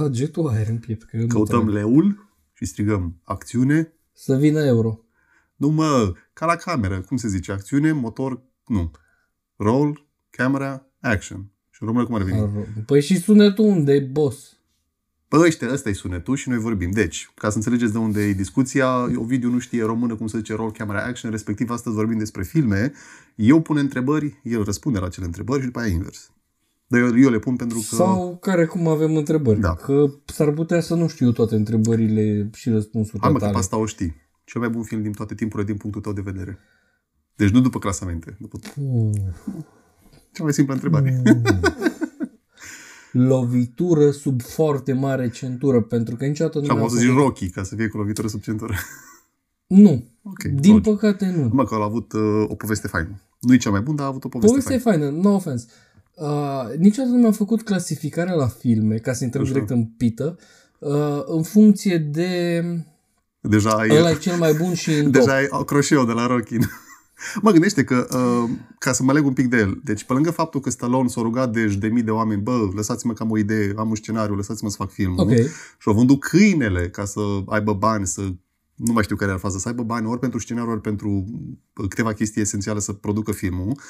Trage tu aer în piept. Că eu nu Căutăm trag. leul și strigăm acțiune. Să vină euro. Nu mă, ca la cameră, cum se zice? Acțiune, motor, nu. Roll, camera, action. Și în română cum ar veni? Păi și sunetul unde e, boss? Păi ăștia, ăsta e sunetul și noi vorbim. Deci, ca să înțelegeți de unde e discuția, Ovidiu nu știe română cum se zice roll, camera, action, respectiv astăzi vorbim despre filme. Eu pun întrebări, el răspunde la acele întrebări și după aia invers. Dar eu, eu le pun pentru că... Sau care cum avem întrebări. Da. Că s-ar putea să nu știu toate întrebările și răspunsurile Hai mă, că tale. pe asta o știi. Cel mai bun film din toate timpurile din punctul tău de vedere. Deci nu după clasamente. După... Uh, Cea mai simplă întrebare. lovitură sub foarte mare centură, pentru că niciodată nu Și am mi-am să zici făcut... Rocky, ca să fie cu lovitură sub centură. Nu. Ok, Din logic. păcate nu. Mă, că el a avut uh, o poveste faină. Nu e cea mai bună, dar a avut o poveste, Povestea e faină. faină, no offense. Uh, niciodată nu mi-am făcut clasificarea la filme, ca să intrăm Așa. direct în pită, uh, în funcție de Deja ai, ăla e cel mai bun și în top. deja ai croșeu de la Rocky. mă gândește că, uh, ca să mă leg un pic de el, deci pe lângă faptul că Stallone s-a rugat de de mii de oameni, bă, lăsați-mă că am o idee, am un scenariu, lăsați-mă să fac filmul. Ok. Și au vândut câinele ca să aibă bani, să nu mai știu care ar fază, să aibă bani ori pentru scenariu, ori pentru câteva chestii esențiale să producă filmul. Uh,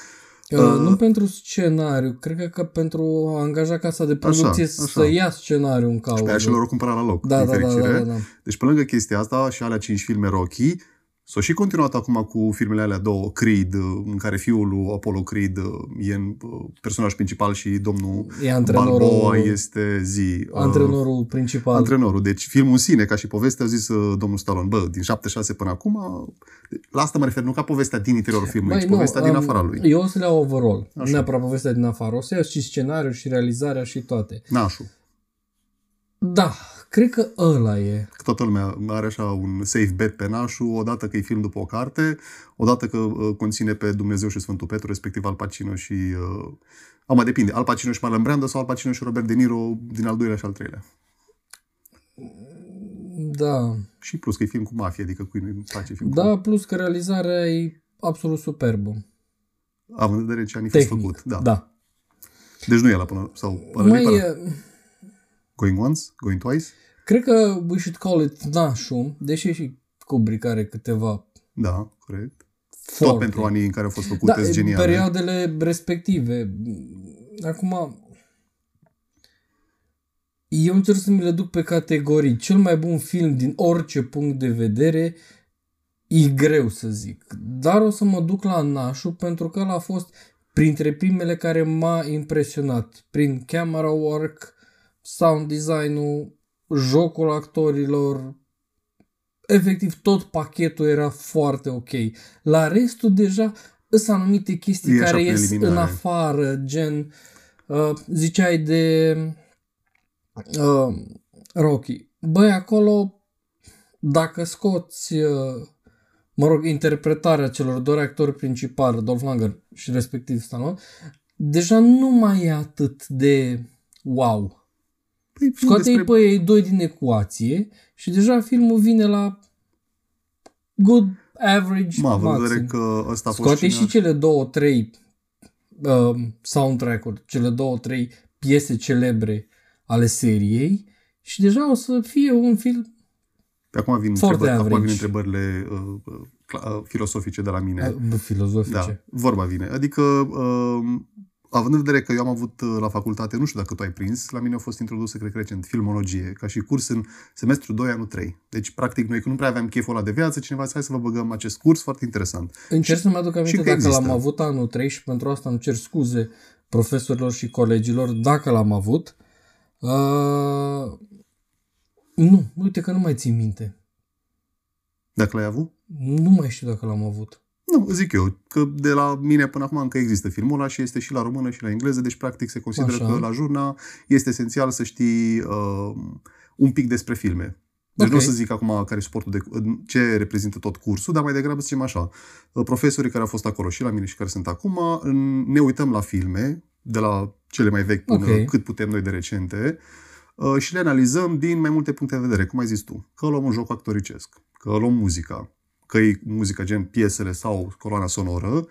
nu pentru scenariu, cred că, că pentru a angaja casa de producție așa. să ia scenariu în cauză. Pe aia și lor o cumpăra la loc, da, din da, da, fericire. da, da, da. Deci pe lângă chestia asta și alea cinci filme Rocky, s-au și continuat acum cu filmele alea două, Creed, în care fiul lui Apollo Creed e în uh, personaj principal și domnul E antrenorul, Balboa este zi. uh, antrenorul principal. Antrenorul. Deci filmul în sine, ca și poveste, a zis uh, domnul Stallone, bă, din 76 până acum, la asta mă refer, nu ca povestea din interiorul filmului, ci Băi, povestea din um, afara lui. Eu o să le iau overall. Nu Așa. neapărat povestea din afară. O să iau și scenariul și realizarea și toate. Nașul. Da, cred că ăla e. Că toată lumea are așa un safe bet pe nașul, odată că e film după o carte, odată că uh, conține pe Dumnezeu și Sfântul Petru, respectiv Al Pacino și... Uh, Am depinde, Al Pacino și Marlon Brando sau Al Pacino și Robert De Niro din al doilea și al treilea. Da. Și plus că e film cu mafie, adică cui nu place film cu Da, plus că realizarea e absolut superbă. Având în vedere ce ani a fost Tehnic. făcut. Da. da. Deci nu e la până... Sau ăla nu e Mai, pe ăla. e- Going once? Going twice? cred că we should call it nașul, deși și Kubrick are câteva Da, corect. Tot foarte. pentru anii în care au fost făcute, da, sunt geniale. perioadele respective. Acum, eu încerc să mi le duc pe categorii. Cel mai bun film din orice punct de vedere e greu să zic. Dar o să mă duc la Nașu pentru că ăla a fost printre primele care m-a impresionat. Prin camera work, sound design-ul, jocul actorilor, efectiv tot pachetul era foarte ok. La restul deja sunt anumite chestii E așa care prin ies în eliminare. afară, gen uh, ziceai de uh, Rocky. Băi, acolo dacă scoți uh, mă rog, interpretarea celor doi actori principali, Dolph Lundgren și respectiv Stallone, deja nu mai e atât de wow. Păi, film Scoate-i despre... pe ei doi din ecuație și deja filmul vine la good average Mă, având în vedere maxim. că ăsta a fost Scoate și cine- cele două, trei uh, soundtrack-uri, cele două, trei piese celebre ale seriei și deja o să fie un film Pe acum vin, Foarte întrebări, acum vin average. întrebările uh, uh, cla- uh, filosofice de la mine. uh, filozofice. Da, vorba vine. Adică, uh, având în vedere că eu am avut uh, la facultate, nu știu dacă tu ai prins, la mine a fost introdusă, cred că recent, filmologie, ca și curs în semestru 2, anul 3. Deci, practic, noi când nu prea aveam cheful ăla de viață, cineva a zis, hai să vă băgăm acest curs, foarte interesant. Încerc să-mi aduc aminte că dacă există. l-am avut anul 3 și pentru asta îmi cer scuze profesorilor și colegilor dacă l-am avut. Uh, nu, uite că nu mai țin minte. Dacă l-ai avut? Nu mai știu dacă l-am avut. Nu, zic eu, că de la mine până acum încă există filmul ăla și este și la română și la engleză, deci practic se consideră Așa. că la jurna este esențial să știi uh, un pic despre filme. Deci Ok. nu o să zic acum care e suportul de ce reprezintă tot cursul, dar mai degrabă să zicem așa. Uh, Profesorii care au fost acolo și la mine și care sunt acum, în- ne uităm la filme, de la cele mai vechi până Ok. cât putem noi de recente, uh, și le analizăm din mai multe puncte de vedere, cum ai zis tu. Că luăm un joc actoricesc, că luăm muzica, că e muzica gen piesele sau coloana sonoră,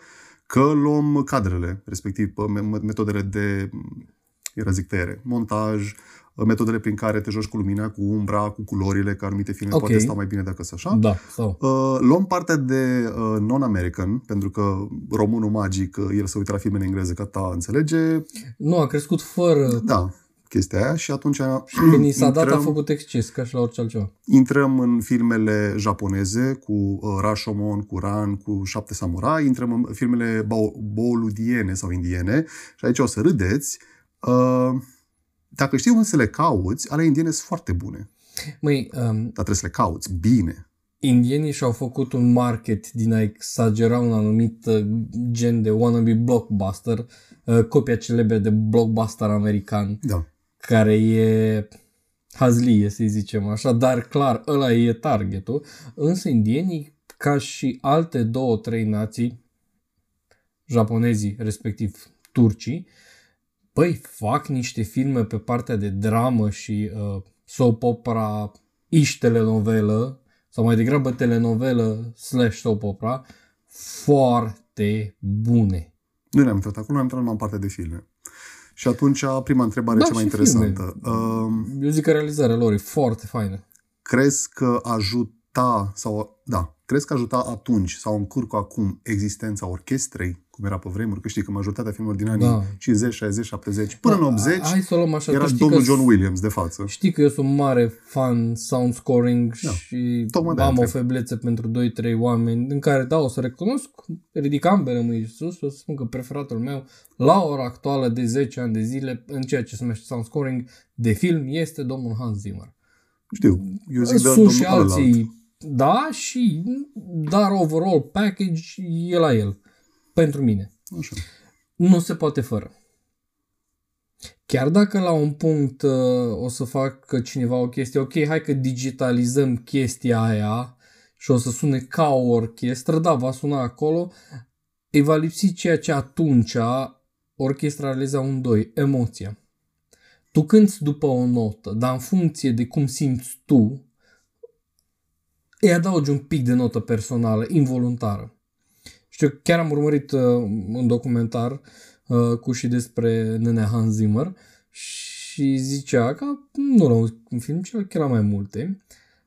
că luăm cadrele, respectiv pe me- metodele de, era zic tăiere, montaj, metodele prin care te joci cu lumina, cu umbra, cu culorile, că anumite filme Ok. poate stau mai bine dacă sunt așa. Da, sau. Uh, luăm partea de uh, non-American, pentru că românul magic, uh, el se uită la filme în engleză ca ta înțelege, Nu, a crescut fără... da, chestia aia și atunci Și când i s-a dat, a intrăm, făcut exces, ca și la orice altceva. intrăm în filmele japoneze cu uh, Rashomon, cu Ran, cu Șapte Samurai, intrăm în filmele bao- boludiene sau indiene și aici o să râdeți. Uh, dacă știi unde să le cauți, ale indiene sunt foarte bune, Măi, um, dar trebuie să le cauți bine. indienii și-au făcut un market din a exagera un anumit uh, gen de wannabe blockbuster, uh, copia celebră de blockbuster american, Da. Care e hazlie, să zicem așa, dar clar, ăla e targetul. Însă indienii, ca și alte două, trei nații, japonezii, respectiv turcii, băi, fac niște filme pe partea de dramă și uh, soap opera, iși telenovelă, sau mai degrabă telenovelă slash soap opera, foarte bune. Nu ne-am intrat acolo, ne-am intrat numai în partea de filme. Și atunci, prima întrebare Da, cea mai și interesantă. Uh, Eu zic că realizarea lor e foarte faină. crezi că ajuta, sau da, crezi că ajuta atunci sau încurcă acum existența orchestrei, cum era pe vremuri, că știi că majoritatea filmelor din anii Da. 50, 60, 70, până în 80, Hai să o luăm așa. era tu știi domnul că John Williams de față. Știi că eu sunt mare fan sound scoring Da. și Tocmai de-aia am o întreb. feblețe pentru 2-3 oameni în care, da, o să recunosc, ridic ambele mâini sus, o să spun că preferatul meu la ora actuală de 10 ani de zile în ceea ce se numește sound scoring de film este domnul Hans Zimmer. Știu, eu zic de Sunt domnul și ălalt. alții, da, și dar overall package e la el. Pentru mine. Așa. Nu se poate fără. Chiar dacă la un punct uh, o să fac cineva o chestie, ok, hai că digitalizăm chestia aia și o să sune ca o orchestră, da, va suna acolo, îi va lipsi ceea ce atunci orchestra realiza un doi, emoția. Tu cânti după o notă, dar în funcție de cum simți tu, îi adaugi un pic de notă personală, involuntară. Știu, chiar am urmărit uh, un documentar uh, cu și despre nenea Hans Zimmer și zicea că, nu la un, un film, ci chiar la mai multe,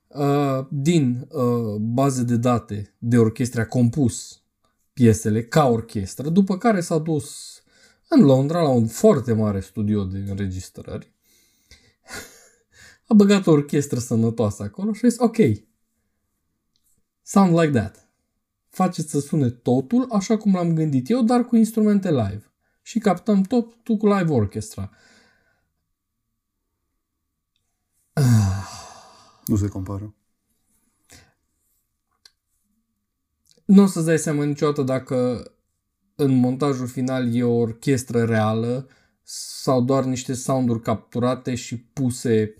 uh, din uh, baze de date de orchestre a compus piesele ca orchestră, după care s-a dus în Londra la un foarte mare studio de înregistrări, a băgat o orchestră sănătoasă acolo și a zis, ok, sound like that faceți să sune totul așa cum l-am gândit eu, dar cu instrumente live. Și captăm totul cu live orchestra. Nu se compară. Nu o să-ți dai seama niciodată dacă în montajul final e o orchestră reală sau doar niște sounduri capturate și puse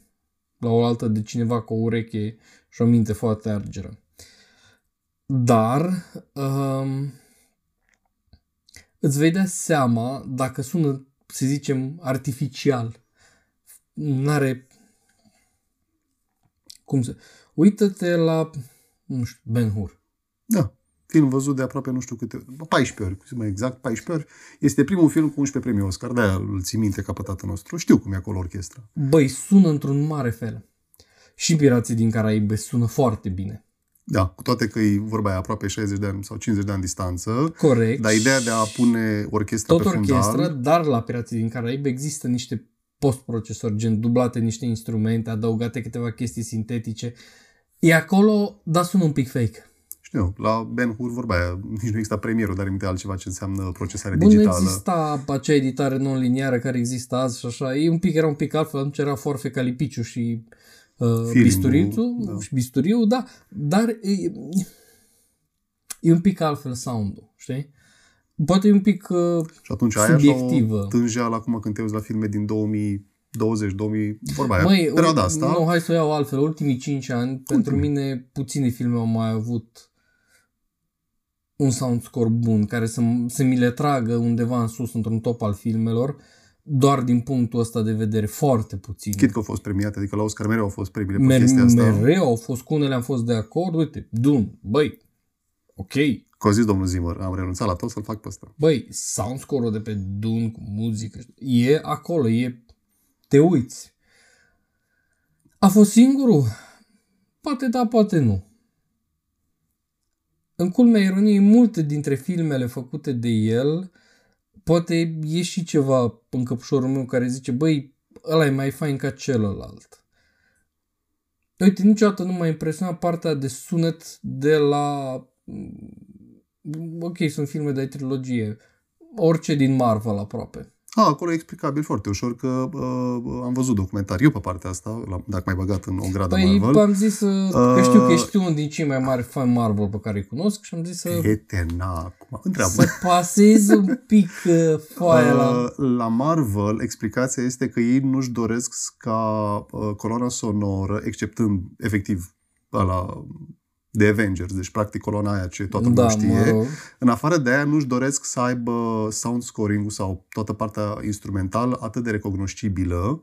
la o altă de cineva cu o ureche și o minte foarte argeră. Dar um, îți vei da seama dacă sună, să zicem, artificial. N-are... Cum să... Uită-te la, nu știu, Ben Hur. Da. Film văzut de aproape nu știu câte, 14 ori, mai exact, 14 ori. Este primul film cu 11 premii Oscar, de-aia îl ții minte ca pe tatăl nostru. Știu cum e acolo orchestra. Băi, sună într-un mare fel. Și Pirații din Caraibe sună foarte bine. Da, cu toate că e vorba aia aproape 60 de ani sau 50 de ani distanță, Corect. dar ideea de a pune orchestra Tot pe fundal, orchestră, dar la Pirații din Caraibe există niște postprocesori, gen dublate niște instrumente, adăugate câteva chestii sintetice. E acolo, dar sună un pic fake. știu, la Ben Hur vorba aia, nici nu exista premierul, dar imite altceva ce înseamnă procesare Bun, nu digitală. exista acea editare non-liniară care există azi și așa. E un pic, era un pic altfel, atunci era Forfe Calipiciu și uh, Filmul, Bisturiu, da. și Bisturiu, da, dar e, e un pic altfel sound-ul, știi? Poate e un pic uh, Și atunci aia subiectivă. și-o tânjeală acum când te uiți la filme din 2020, 2000, vorba aia, Măi, perioada ul- asta. Nu, hai să o iau altfel. Ultimii 5 ani, pentru mine, puține filme au mai avut un sound score bun, care să, să mi le tragă undeva în sus, într-un top al filmelor, doar din punctul ăsta de vedere, foarte puțin. Chit că au fost premiate, adică la Oscar mereu au fost premiile pe Mer- chestia asta. mereu au fost, cu unele am fost de acord, uite, Dun, băi, ok, Că a zis domnul Zimmer, am renunțat la tot să-l fac pe ăsta. băi, sound score-ul de pe Dun cu muzică, e acolo, e, te uiți. A fost singurul? Poate da, poate nu. În culmea ironiei, multe dintre filmele făcute de el, poate e și ceva în căpșorul meu care zice, băi, ăla e mai fain ca celălalt. Uite, niciodată nu m-a impresionat partea de sunet de la... Ok, sunt filme de trilogie. Orice din Marvel aproape. A, acolo e explicabil foarte ușor că uh, am văzut documentariu pe partea asta, la, dacă mai băgat în o gradă păi, Marvel. am zis uh, că știu că ești unul din cei mai mari fan Marvel pe care îi cunosc și am zis să, Etena, acum, întreabă. să pasez un pic uh, foaia la... Uh, la Marvel, explicația este că ei nu-și doresc ca uh, coloana sonoră, exceptând efectiv la de Avengers, deci practic coloana aia ce toată lumea Da, știe. mă rog. În afară de aia nu-și doresc să aibă sound scoring sau toată partea instrumentală atât de recognoscibilă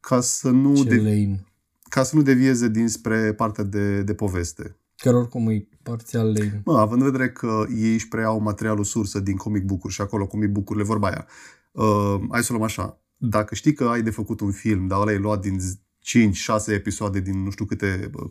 ca să nu, Ce de, lame. ca să nu devieze dinspre partea de, de poveste. Care oricum e parțial lame. Mă, având în vedere că ei își preiau materialul sursă din comic book-uri și acolo comic book-urile, vorba aia. Uh, hai să o luăm așa. Dacă știi că ai de făcut un film, dar ăla e luat din 5-6 episoade din nu știu câte uh,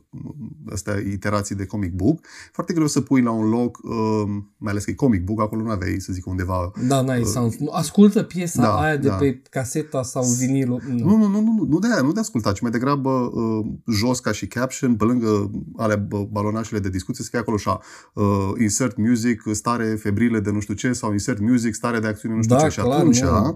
astea, iterații de comic book, foarte greu să pui la un loc, uh, mai ales că e comic book, acolo nu aveai, să zic, undeva Da, n-ai sound. Nu, Ascultă piesa da, aia de da. pe caseta sau vinilul. Nu. Nu, nu, nu, nu, nu de aia, nu de ascultat, ci mai degrabă uh, jos ca și caption, pe lângă ale bă, balonașele de discuție, să fie acolo așa, uh, insert music, stare febrile de nu știu ce, sau insert music, stare de acțiune nu știu Da, ce. Și clar, atunci, nu.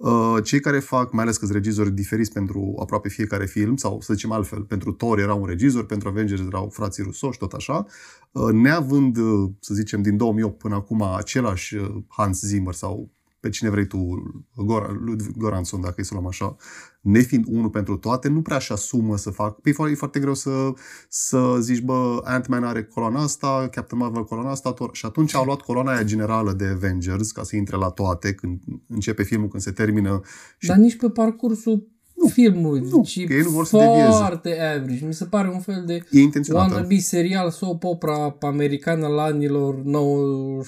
Uh, cei care fac, mai ales că sunt regizori diferiți pentru aproape fiecare film, sau să zicem altfel, pentru Thor era un regizor, pentru Avengers erau frații Russo și tot așa, uh, neavând, uh, să zicem, din 2008 până acum același uh, Hans Zimmer sau pe cine vrei tu, Goran, Ludwig Goranson, dacă e să luăm așa, nefiind unul pentru toate, nu prea și asumă să fac. Păi e foarte greu să, să zici, bă, Ant-Man are coloana asta, Captain Marvel coloana asta, Thor. și atunci au luat coloana aia generală de Avengers, ca să intre la toate, când începe filmul, când se termină. Și Dar nici pe parcursul filmului. Nu, ci că ei nu vor să devieze. foarte average. Mi se pare un fel de e intenționată. wannabe serial soap opera americană la anilor 90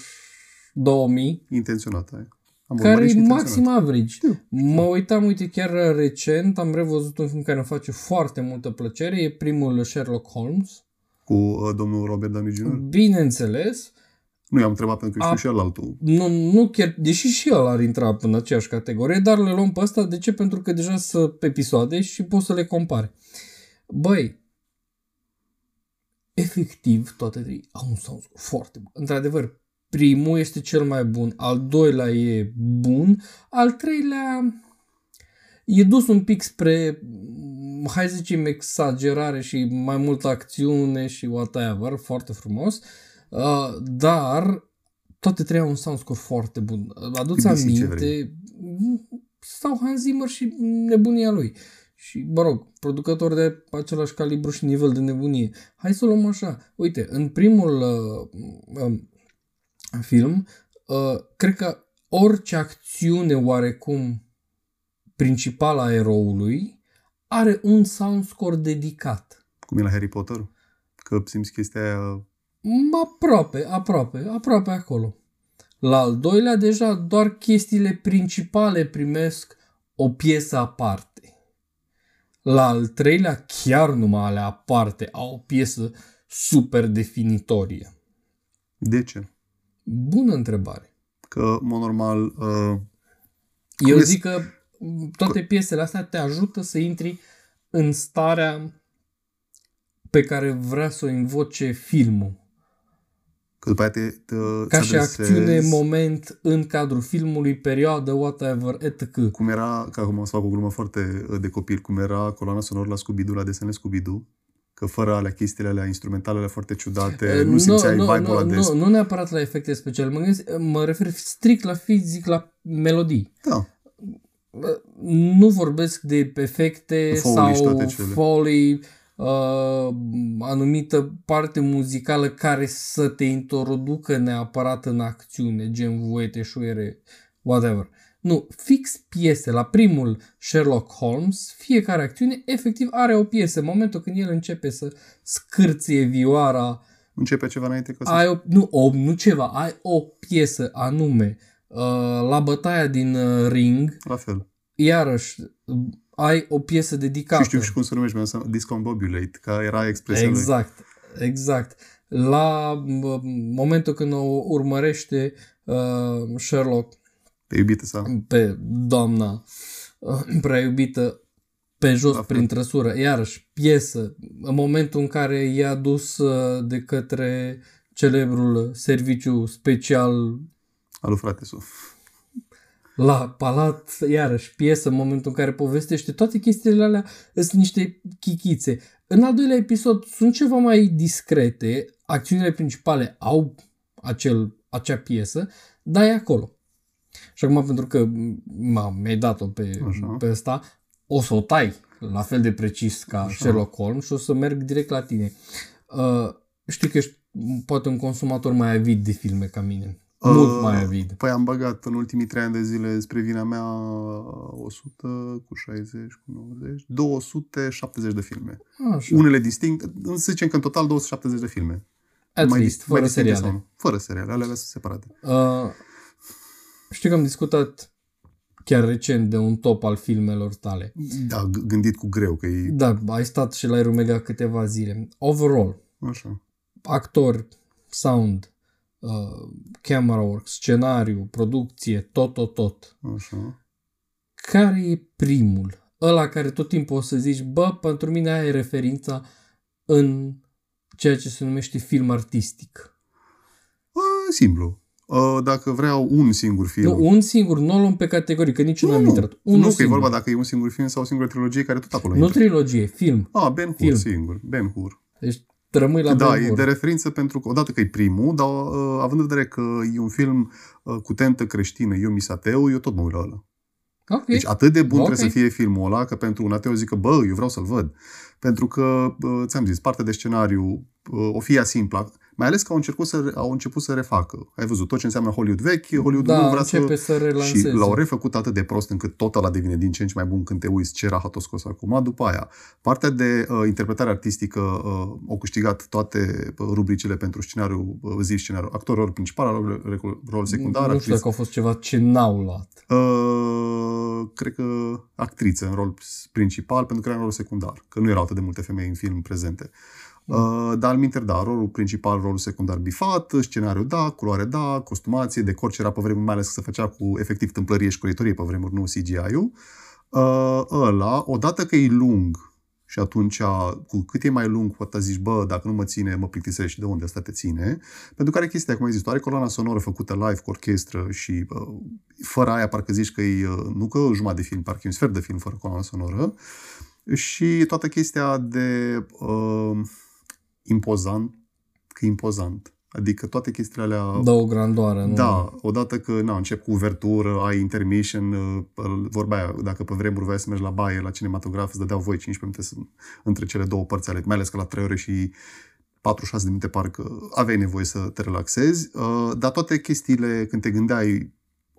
2000 Intenționată. e. Am care urmărit e și maxim intenționat. average. Mă uitam, uite, chiar recent am revăzut un film care îmi face foarte multă plăcere. E primul Sherlock Holmes. Cu uh, domnul Robert Downey Jr. Bineînțeles, Nu i-am întrebat pentru că știu A- și el altul. nu, nu chiar, deși și el ar intra în aceeași categorie, dar le luăm pe ăsta. De ce? Pentru că deja sunt episoade și poți să le compari. Băi, efectiv, toate trei au un sound foarte bun. Într-adevăr, primul este cel mai bun, al doilea e bun, al treilea e dus un pic spre, mm, hai să zicem, exagerare și mai multă acțiune și whatever, foarte frumos, uh, dar toate trei au un soundscore foarte bun. Aduți BBC, ce aminte, sau Hans Zimmer și nebunia lui. Și, mă rog, producător de același calibru și nivel de nebunie. Hai să o luăm așa. Uite, în primul uh, um, film, uh, cred că orice acțiune oarecum principală a eroului are un soundscore dedicat. Cum e la Harry Potter. Că simți chestia aia... Aproape, aproape, aproape acolo. La al doilea, deja doar chestiile principale primesc o piesă aparte. La al treilea, chiar numai alea aparte au o piesă super definitorie. De ce? Bună întrebare. Că, în mod normal, uh, Eu e- zic că m, toate piesele astea te ajută să intri în starea pe care vrea să o invoce filmul. că după aia te, te Ca îți și adresezi- acțiune, moment în cadrul filmului, perioadă, whatever, etc. Cum era, ca acum o să fac o glumă foarte uh, de copil, cum era coloana sonoră la Scooby-Doo, la desenele Scooby-Doo, că fără alea chestiile alea, instrumentalele foarte ciudate, nu, simțeai nu, vibe-ul ăla nu, de... nu, nu neapărat la efecte speciale, mă, gândesc, mă refer strict la fizic, la melodii. Da, Nu vorbesc de efecte Foley și sau toate cele. foley, uh, anumită parte muzicală care să te introducă neapărat în acțiune, gen vuete, șuiere, whatever. Nu, fix piese. La primul Sherlock Holmes, fiecare acțiune efectiv are o piesă. În momentul când el începe să scârție vioara, începe ceva înainte ca să... ai o, nu, o, nu ceva, ai o piesă anume. Uh, la bătaia din uh, ring, La fel. iarăși, ai o piesă dedicată. Și știu și cum se numește, mi discombobulate, că era expresia lui. Exact, exact. La m- momentul când o urmărește uh, Sherlock Pe iubite sau? pe doamna uh, prea iubită pe jos La fel. prin trăsură, iarăși piesă, în momentul în care e adus uh, de către celebrul serviciu special Alu frate su. la palat, iarăși piesă, în momentul în care povestește, toate chestiile alea sunt niște chichițe. În al doilea episod sunt ceva mai discrete, acțiunile principale au acel, acea piesă, dar e acolo. Și acum, pentru că m- mi-ai dat-o pe, Așa. pe ăsta, o să o tai la fel de precis ca Așa. Sherlock Holmes și o să merg direct la tine. Uh, știu că ești poate un consumator mai avid de filme ca mine. Mult Uh, mai avid. Păi am băgat în ultimii trei ani de zile spre vina mea 100 cu 60, cu 90, 270 de filme. Așa. Unele distincte, să zicem că în total 270 de filme. At mai, least, dis- fără mai distincte sau seriale. nu. Fără seriale, alea sunt separate. Uh, știu că am discutat chiar recent de un top al filmelor tale. Da, g- gândit cu greu, că e Da, ai stat și la Aeromega câteva zile. Overall, așa. actor, sound, uh, camera work, scenariu, producție, tot, tot, tot. Așa. Care e primul? Ăla care tot timpul o să zici, bă, pentru mine aia e referința în ceea ce se numește film artistic. A, simplu. A, dacă vreau un singur film. Nu, un singur, nu o luăm pe categorii, că nici nu, nu, am nu, intrat. nu Unul că e singur. vorba dacă e un singur film sau o singură trilogie care tot acolo Nu intră. trilogie, film. Ah, Ben Hur, film. singur. Ben Hur. Deci rămâi la da, Ben e Hur. de referință pentru că, odată că e primul, dar uh, având în vedere că e un film uh, cu tentă creștină, eu misateu, eu tot mă uit la ăla. Ok. Deci atât de bun Ok. trebuie să fie filmul ăla, că pentru un ateu zic că, bă, eu vreau să-l văd. Pentru că, uh, ți-am zis, partea de scenariu uh, o fie simplă, mai ales că au, încercut să, au început să refacă. Ai văzut tot ce înseamnă Hollywood vechi, Hollywood da, nu vrea să... începe să, Și relanseze. l-au refăcut atât de prost încât tot ăla devine din ce în ce mai bun când te uiți ce rahat o scos acum. După aia, partea de uh, interpretare artistică uh, au câștigat toate uh, rubricile pentru scenariu, uh, zi scenariu, actor rol principal, rol, rol secundar, nu știu actriță. dacă au fost ceva ce n-au luat. Uh, cred că actriță în rol principal, pentru că era în rol secundar, că nu erau atât de multe femei în film prezente. Uh, dar, minter, da, rolul principal, rolul secundar bifat, scenariu da, culoare da, costumație, decor ce era pe vremuri, mai ales că se făcea cu efectiv tâmplărie și colitorie pe vremuri, nu CGI-ul. Uh, ăla, odată că e lung și atunci, cu cât e mai lung, poate zici, bă, dacă nu mă ține, mă plictisește și de unde asta te ține. Pentru care chestia, cum ai zis, tu are coloana sonoră făcută live cu orchestră și uh, fără aia parcă zici că e, uh, nu că jumătate de film, parcă e un sfert de film fără coloana sonoră. Și toată chestia de uh, impozant, că e impozant. Adică toate chestiile alea... Dă o grandoare, nu? Da, odată că na, încep cu uvertură, ai intermission, uh, vorba aia, dacă pe vremuri voiai să mergi la baie, la cinematograf, îți dădeau voi 15 minute să, între cele două părți ale, mai ales că la 3 ore și 46 de minute parcă aveai nevoie să te relaxezi, uh, dar toate chestiile când te gândeai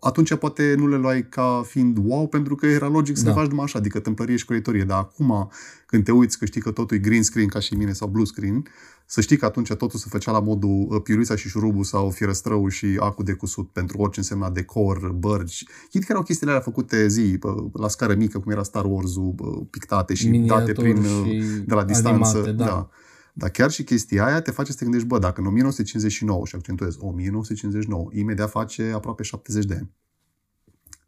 atunci poate nu le luai ca fiind wow, pentru că era logic să Da. le faci numai așa, adică tâmplărie și colitorie. Dar acum, când te uiți că știi că totul e green screen ca și mine sau blue screen, să știi că atunci totul se făcea la modul uh, piulița și șurubul sau fierăstrău și acul de cusut pentru orice însemna decor, bărci. Chit că erau chestiile alea făcute zi, uh, la scară mică, cum era Star Wars-ul, uh, pictate și date Miniaturi prin, uh, și de la distanță. animate, da. da. Dar chiar și chestia aia te face să te gândești, bă, dacă în 1959, și accentuez, 1959, imediat face aproape 70 de ani.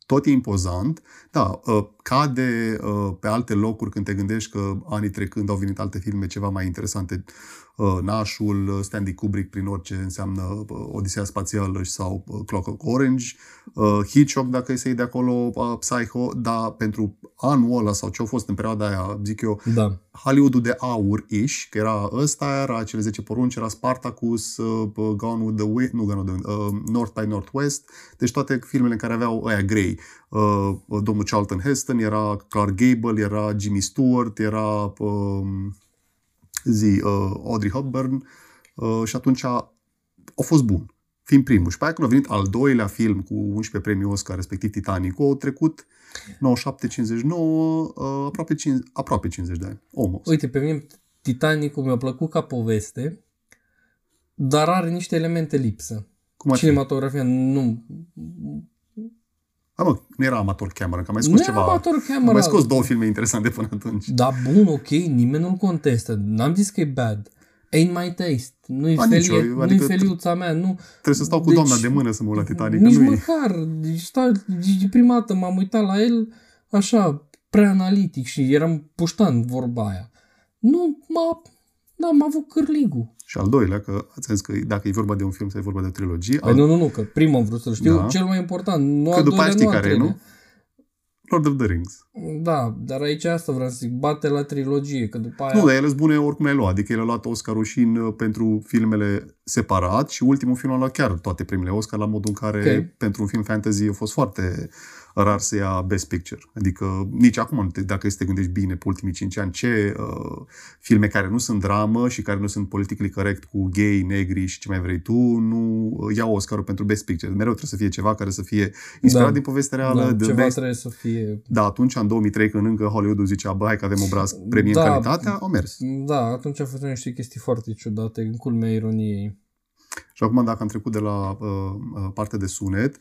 Tot e impozant, da, uh, cade uh, pe alte locuri când te gândești că anii trecând au venit alte filme ceva mai interesante, uh, Nașul, uh, Stanley Kubrick prin orice înseamnă uh, Odiseea Spațială sau uh, Clockwork Orange, uh, Hitchcock dacă e să iei de acolo, uh, Psycho, dar pentru anul ăla sau ce a fost în perioada aia, zic eu, Da. Hollywoodul de aur-ish, că era ăsta, era cele 10 porunci, era Spartacus, uh, Gone with the Wind, nu Gone with the Wind, uh, North by Northwest, deci toate filmele în care aveau ăia grei. Uh, domnul Charlton Heston, era Clark Gable, era Jimmy Stewart, era um, zi, uh, Audrey Hepburn uh, și atunci a, a fost bun. Fiind primul. Și pe aia când a venit al doilea film cu 11 premii Oscar, respectiv Titanic, au trecut 97-59, uh, aproape, 5, aproape 50 de ani. Almost. Uite, pe mine Titanicul mi-a plăcut ca poveste, dar are niște elemente lipsă. Cum ar fi? Cinematografia nu... A, mă, nu era amator Cameron, că am mai Nu scos e ceva. amator Am Cameron. mai scos două filme interesante până atunci. Da, bun, ok, nimeni nu-l contestă. N-am zis că e bad. Ain't my taste. Nu-i, A, nici felie, eu, nu-i adică feliuța mea. Nu. Trebuie să stau cu Deci, doamna de mână să mă uit la Titanic. Nici că nu măcar. Deci, stau, deci prima dată m-am uitat la el așa, prea analitic și eram puștan vorba aia. Nu, m-a, n-am avut cârligul. Și al doilea, că ați zis că dacă e vorba de un film sau e vorba de o trilogie, Păi al... nu, nu, nu, că prima am vrut să știu, Da. cel mai important. Nu că al după aia doilea, știi nu al care e, treilea. nu? Lord of the Rings. Da, dar aici asta vreau să zic, bate la trilogie, că după aia... Nu, dar ele sunt bune oricum le-ai luat. Adică el a luat Oscarul și în, uh, pentru filmele separat și ultimul film a luat chiar toate premiile Oscar la modul în care Ok. pentru un film fantasy a fost foarte rar să ia Best Picture. Adică nici acum, dacă să te gândești bine pe ultimii cinci ani, ce uh, filme care nu sunt dramă și care nu sunt politically correct cu gay, negri și ce mai vrei tu, nu uh, iau Oscarul pentru Best Picture. Mereu trebuie să fie ceva care să fie inspirat Da. din povestea reală, da, de ceva best trebuie să fie... da, atunci, în 2003, când încă Hollywood zicea, bă, hai că avem obraz premie Da. în calitatea, au mers. Da, atunci a fost niște chestii foarte ciudate, în culmea ironiei. Și acum, dacă am trecut de la uh, uh, partea de sunet,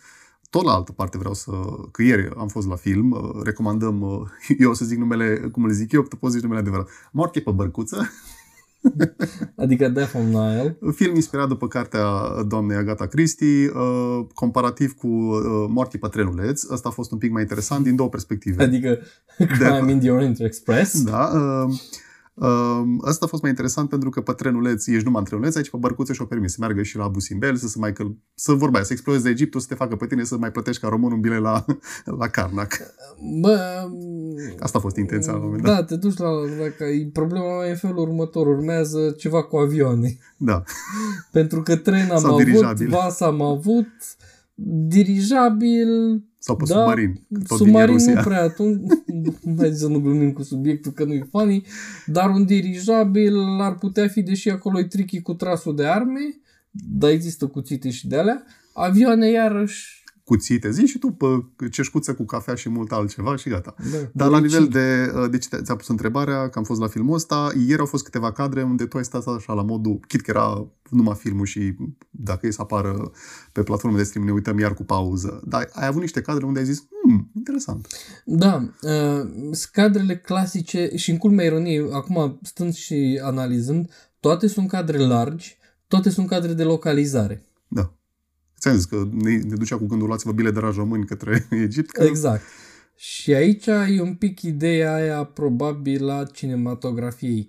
tot la altă parte vreau să... Că ieri am fost la film, uh, recomandăm, uh, eu o să zic numele, cum le zic eu, tu poți zici numele adevărat. Morche pe bărcuță, Adică Death on Nile. film inspirat după cartea doamnei Agatha Christie, uh, comparativ cu uh, Morche pe trenuleț. Ăsta a fost un pic mai interesant din două perspective. Adică Crime in the Orient Express. Da. Uh, uh, asta a fost mai interesant pentru că pe trenuleț, ești numai în trenuleț, aici pe bărcuță și-o permis să meargă și la Abu Simbel, să se mai căl... să vorba aia, să explodeze Egiptul, să te facă pe tine să mai plătești ca român un bilet la, la Carnac. Bă, Asta a fost intenția la un moment dat. Da, te duci la... Dacă, problema mea e în felul următor. Urmează ceva cu avioane. Da. Pentru că tren am Sau avut, dirijabil. vas am avut, dirijabil, Sau pe Da, submarin. Tot submarin din nu Rusia. prea atunci, hai să nu glumim cu subiectul că nu-i funny, dar un dirijabil ar putea fi, deși acolo e tricky cu trasul de arme, dar există cuțite și de alea, avioane iarăși, Cuțite. Zi și tu pe ceșcuță cu cafea și mult altceva și gata. da, Dar la deci- nivel de... uh, Deci te- ți-a pus întrebarea, că am fost la filmul ăsta, ieri au fost câteva cadre unde tu ai stat așa la modul, chit că era numai filmul și dacă e să apară pe platforme de stream, ne uităm iar cu pauză. Dar ai avut niște cadre unde ai zis, hmm, interesant. Da, uh, cadrele clasice și în culmea ironiei, acum stând și analizând, toate sunt cadre largi, toate sunt cadre de localizare. Da. Ți-am zis că ne, ne ducea cu gândul, luați-vă bile de la români către Egipt. Că... Exact. Și aici e un pic ideea aia probabil la cinematografiei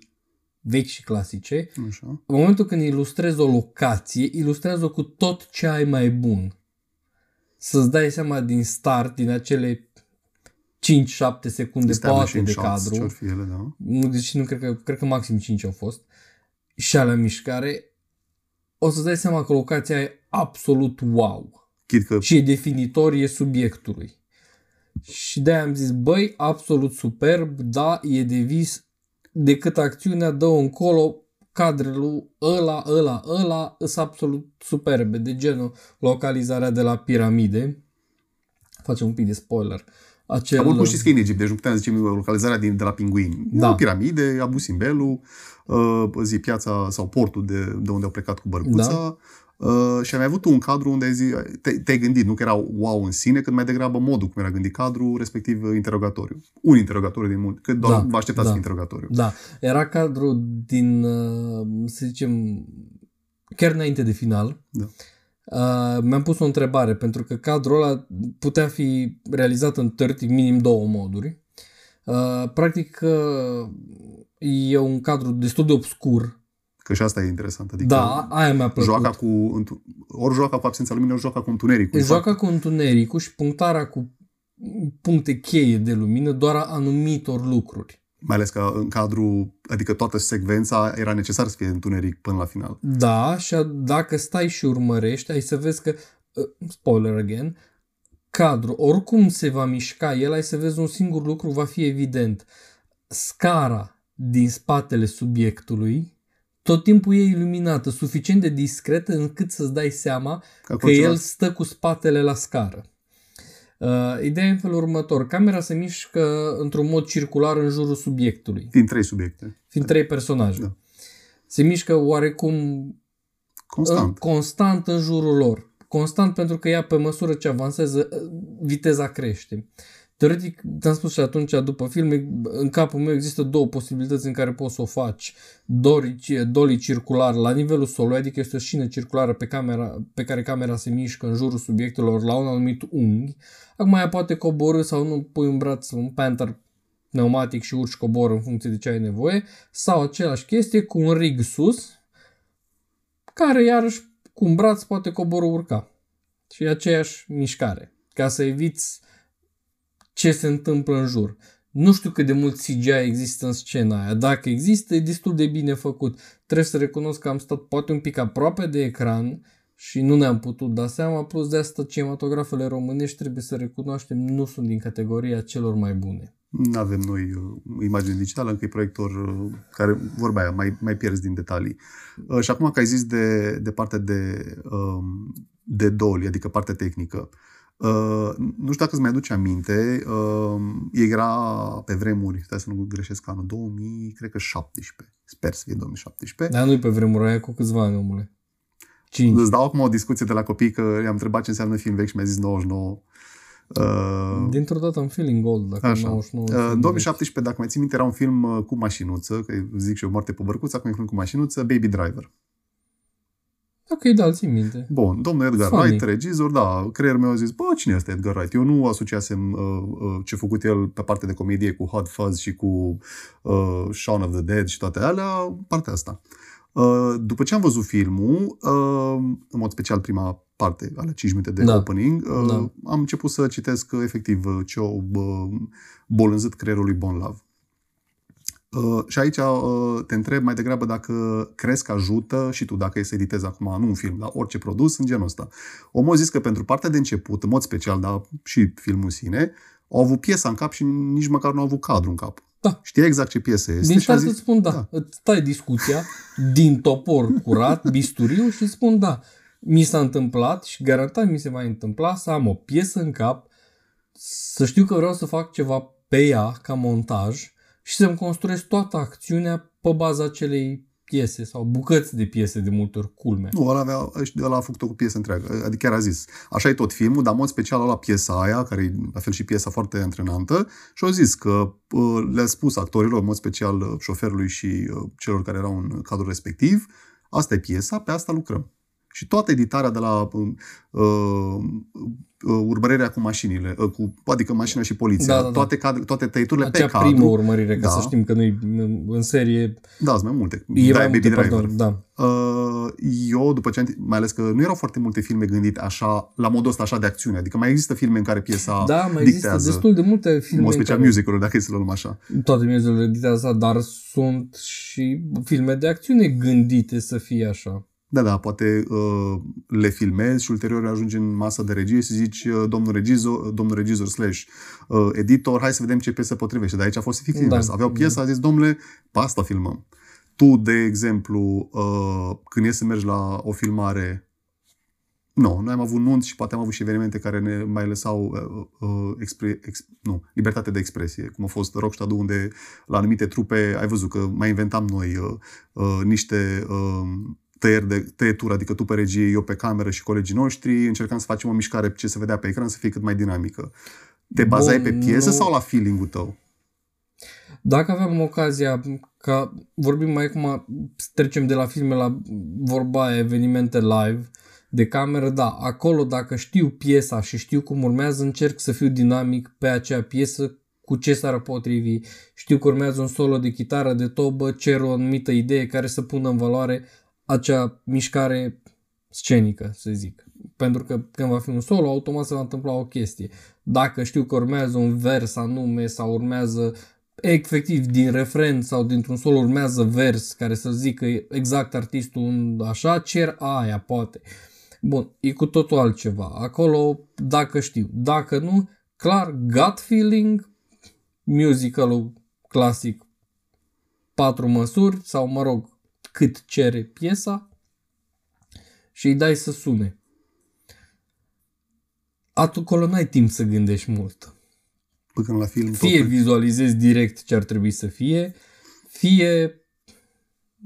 vechi și clasice. Așa. În momentul când ilustrezi o locație, ilustrează cu tot ce ai mai bun. Să-ți dai seama din start, din acele 5-7 secunde, poate de cadru. Ce-ar fi ele, da. nu, deci nu cred că, cred că maxim 5 au fost, și alea mișcare, o să-ți dai seama că locația e absolut wow. Chid că Și e definitorie subiectului. Și de-aia am zis, băi, absolut superb, da, e de vis, decât acțiunea dă încolo, cadrele ăla, ăla, ăla, sunt absolut superbe, de genul localizarea de la piramide. Facem un pic de spoiler. Acel... Am oricum știți că e în Egipt, deci nu puteam zice localizarea din, de la pinguini. Da. Da. Piramide, Abu Simbelu, uh, zi piața sau portul de, de unde au plecat cu bărcuța. Da. Uh, și am mai avut un cadru unde ai zi, te, te-ai gândit, nu că era wow în sine, cât mai degrabă modul cum era gândit cadru, respectiv uh, interogatoriu. Un interogatoriu din mult, că doar Da, da, vă așteptați da. da. interogatoriu. Da, era cadru din, uh, să zicem, chiar înainte de final. Da. Uh, mi-am pus o întrebare, pentru că cadrul ăla putea fi realizat în 30, minim două moduri. Uh, practic, uh, e un cadru destul de obscur. Că și asta e interesant. Adică Da, aia mi-a plăcut. joaca cu, întu- ori joaca cu absența luminii, ori joaca cu întunericul. Joaca cu întunericul și punctarea cu puncte cheie de lumină doar a anumitor lucruri. Mai ales că în cadru, adică toată secvența era necesar să fie întuneric până la final. Da, și a- dacă stai și urmărești, ai să vezi că, uh, spoiler again, cadru, oricum se va mișca el, ai să vezi un singur lucru, va fi evident. Scara din spatele subiectului tot timpul e iluminată, suficient de discretă încât să-ți dai seama Că, că acolo ceva- el stă cu spatele la scară. Uh, ideea e în felul următor. Camera se mișcă într-un mod circular în jurul subiectului, Din trei subiecte. fiind trei personaje. Da. Se mișcă oarecum Constant. în, constant în jurul lor. constant pentru că ea pe măsură ce avansează, viteza crește. Teoretic, te-am spus și atunci, după filme, în capul meu există două posibilități în care poți să o faci. Dori, dolly circular la nivelul solului, adică este o șină circulară pe, camera, pe care camera se mișcă în jurul subiectelor la un anumit unghi. Acum ea poate coborâ sau nu pui un braț, un panther pneumatic și urci cobor în funcție de ce ai nevoie, sau aceeași chestie cu un rig sus, care iarăși cu un braț poate coborâ urca. Și e aceeași mișcare, ca să eviți ce se întâmplă în jur. Nu știu cât de mult CGI există în scena aia. Dacă există, e destul de bine făcut. Trebuie să recunosc că am stat poate un pic aproape de ecran și nu ne-am putut da seama, plus de asta cinematografele românești trebuie să recunoaștem nu sunt din categoria celor mai bune. Nu avem noi uh, imagine digitală, încă e proiector uh, care, vorba aia, mai, mai pierzi din detalii. Uh, și acum că ai zis de, de partea de, um, de doli, adică partea tehnică, Uh, nu știu dacă îți mai aduce aminte, uh, era pe vremuri, stai să nu greșesc anul 2000, cred că 17. Sper să fie 2017. Dar nu-i pe vremuri, aia cu câțiva ani, omule. 5. Îți dau acum o discuție de la copii că i-am întrebat ce înseamnă film vechi și mi-a zis 99. Uh, Dintr-o dată am feeling old, dacă așa. 99. Uh, 2017, dacă mai țin minte, era un film uh, cu mașinuță, că zic și eu moarte pe bărcuță, acum e un film cu mașinuță, Baby Driver. Ok, da, țin minte. Bun, domnul Edgar Funny. Wright, regizor, da, creierul meu a zis, bă, cine este Edgar Wright? Eu nu asociasem uh, uh, ce a făcut el pe partea de comedie cu Hot Fuzz și cu uh, Shaun of the Dead și toate alea, partea asta. Uh, după ce am văzut filmul, uh, în mod special prima parte, ale 5 minute de da. opening, uh, da. am început să citesc uh, efectiv uh, ce o uh, bolânzit creierul lui Bon Love. Uh, și aici uh, te întreb mai degrabă dacă crezi că ajută și tu dacă e să editezi acum, nu un film, dar orice produs în genul ăsta. Omul a zis că pentru partea de început, în mod special, dar și filmul în sine, au avut piesa în cap și nici măcar nu au avut cadru în cap. Da. Știa exact ce piesă este. Din start zis, îți spun da. da. Îți stai discuția din topor curat, bisturiu și îți spun da. Mi s-a întâmplat și garantat mi se va întâmpla să am o piesă în cap, să știu că vreau să fac ceva pe ea ca montaj și să-mi construiesc toată acțiunea pe baza acelei piese sau bucăți de piese de multe ori, culme. Nu, ăla, avea, ăla a făcut o piesă întreagă, adică chiar a zis. Așa e tot filmul, dar în mod special la piesa aia, care e la fel și piesa foarte antrenantă, și au zis că uh, le-a spus actorilor, în mod special uh, șoferului și uh, celor care erau în cadrul respectiv, asta e piesa, pe asta lucrăm. Și toată editarea de la uh, uh, urmărirea cu mașinile, uh, cu, adică mașina și poliția, da, da, da. toate, cadre, toate tăieturile Acea pe cadru. primă urmărire, ca da. să știm că nu în serie... Da, sunt mai multe. E mai multe, pardon, da. Uh, eu, după ce am, mai ales că nu erau foarte multe filme gândite așa, la modul ăsta așa de acțiune, adică mai există filme în care piesa Da, mai dictează, există destul de multe filme. În special care... musical dacă e să luăm așa. Toate musical dictează, dar sunt și filme de acțiune gândite să fie așa. Da, da, poate uh, le filmezi și ulterior ajungi în masa de regie și zici uh, domnul regizor, domnul regizor slash uh, editor, hai să vedem ce piesă potrivește. Dar aici a fost fix da. Aveau piesa, a zis, domnule, pe asta filmăm. Tu, de exemplu, uh, când e să mergi la o filmare, nu, noi am avut nunți și poate am avut și evenimente care ne mai lăsau uh, uh, expre, ex, nu, libertate de expresie, cum a fost rockstad unde la anumite trupe, ai văzut că mai inventam noi uh, uh, niște uh, tăieri de tăietură, adică tu pe regie, eu pe cameră și colegii noștri, încercam să facem o mișcare ce se vedea pe ecran să fie cât mai dinamică. Te bazai Bun, pe piesă nu... sau la feeling-ul tău? Dacă aveam ocazia ca vorbim mai acum, trecem de la filme la vorba evenimente live, de cameră, da, acolo dacă știu piesa și știu cum urmează, încerc să fiu dinamic pe acea piesă cu ce s-ar potrivi. Știu că urmează un solo de chitară, de tobă, cer o anumită idee care să pună în valoare acea mișcare scenică, să zic. Pentru că când va fi un solo, automat se va întâmpla o chestie. Dacă știu că urmează un vers anume sau urmează efectiv din refren sau dintr-un solo urmează vers care să zică exact artistul un așa, cer aia, poate. Bun, e cu totul altceva. Acolo, dacă știu. Dacă nu, clar, gut feeling, musicalul clasic, patru măsuri sau, mă rog, cât cere piesa și îi dai să sune. Acolo n-ai timp să gândești mult. Până la film. Fie tot... vizualizezi direct ce ar trebui să fie, fie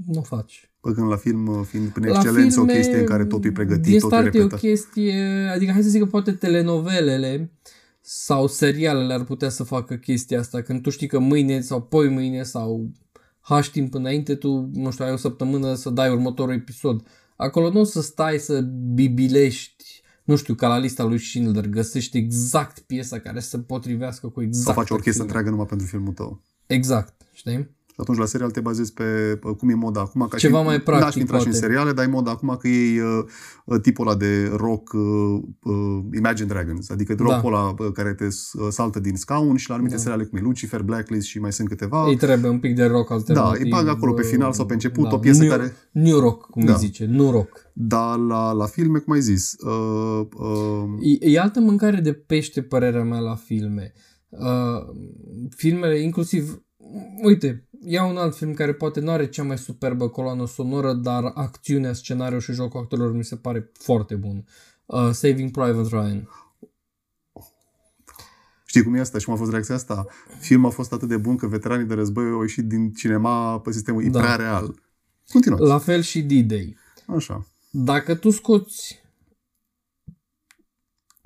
nu faci. Păcând la film, uh, fiind prin La excelență o filme, chestie în care totul e pregătit, din totul e start e o repetat. chestie, adică hai să zic că poate telenovelele sau serialele ar putea să facă chestia asta, când tu știi că mâine sau poi mâine sau hași timp înainte, tu, nu știu, ai o săptămână să dai următorul episod. Acolo nu o să stai să bibilești, nu știu, ca la lista lui Schindler, găsești exact piesa care să se potrivească cu exact Sau faci o orchestră filmul. întreagă numai pentru filmul tău. Exact, știi? Și atunci la serial te bazezi pe uh, cum e moda acum. Ca Ceva și, mai practic, N-aș fi intrat și în poate. seriale, dar e moda acum că e uh, uh, tipul ăla de rock uh, uh, Imagine Dragons. Adică Da. rockul ăla uh, care te uh, saltă din scaun și la anumite Da. seriale cum e Lucifer, Blacklist și mai sunt câteva. Îi trebuie un pic de rock alternativ. Da, îi bag acolo pe final sau pe început da, o piesă new, care- New rock, cum Da. îi zice, nu rock. Dar la, la filme, cum ai zis, uh, uh, E, e altă mâncare de pește, părerea mea, la filme. Uh, filmele, inclusiv, uite, iau un alt film care poate nu are cea mai superbă coloană sonoră, dar acțiunea, scenariul și jocul actorilor mi se pare foarte bun. Uh, Saving Private Ryan. știi cum e asta și cum a fost reacția asta? Filmul a fost atât de bun că veteranii de război au ieșit din cinema pe sistemul, e Da. prea real. Continuați. La fel și D-Day. Așa. Dacă tu scoți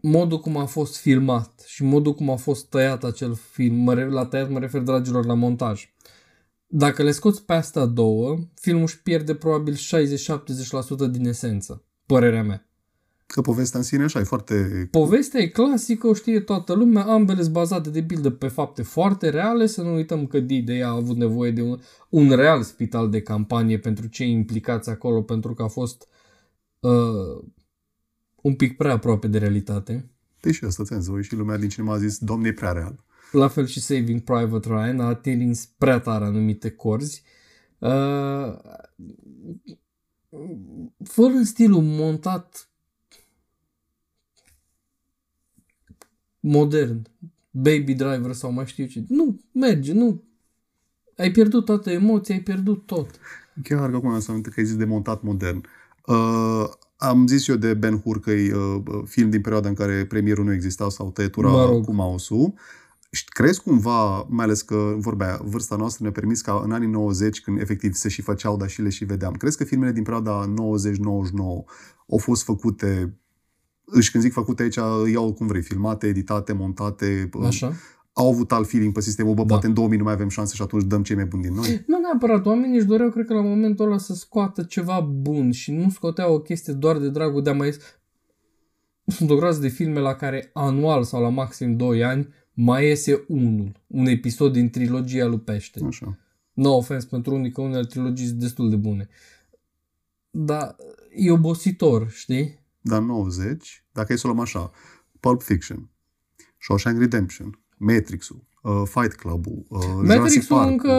modul cum a fost filmat și modul cum a fost tăiat acel film, mă re- la tăiat mă refer, dragilor, la montaj. Dacă le scoți pe astea două, filmul își pierde probabil 60-70% din esență, părerea mea. Că povestea în sine așa e foarte... Povestea e clasică, o știe toată lumea, ambele sunt bazate de pildă pe fapte foarte reale, să nu uităm că D-Day a avut nevoie de un, un real spital de campanie pentru cei implicați acolo, pentru că a fost uh, un pic prea aproape de realitate. Deși asta ți-am zis, și lumea din cinema a zis, domne, e prea real. La fel și Saving Private Ryan a atins prea tare anumite corzi. Uh, fără stilul montat modern, Baby Driver sau mai știu ce. Nu, merge, nu. Ai pierdut toată emoția, ai pierdut tot. Chiar că acum am aminte că ai zis de montat modern. Uh, am zis eu de Ben Hur că e uh, film din perioada în care premierul nu exista sau tăietura Mă rog. cu mouse-ul. Și crezi cumva, mai ales că vorbea, vârsta noastră ne-a permis ca în anii 90, când efectiv se și făceau, dar și le și vedeam, crezi că filmele din perioada 90-99 au fost făcute, și când zic făcute aici, iau cum vrei, filmate, editate, montate, Așa? au avut alt feeling pe sistemul, bă, Da. poate în 2000 nu mai avem șanse și atunci dăm cei mai buni din noi. Nu neapărat, oamenii își doreau, cred că la momentul ăla să scoată ceva bun și nu scoteau o chestie doar de dragul de a mai... Sunt o groază de filme la care anual sau la maxim 2 ani mai iese unul, un episod din trilogia lui Pește. Așa. No offense pentru unii că unele trilogii sunt destul de bune. Dar e obositor, știi? Dar 90, dacă e să o luăm așa, Pulp Fiction, Shawshank Redemption, Matrix-ul, uh, Fight Club-ul, uh, Jurassic Matrix-ul Park, încă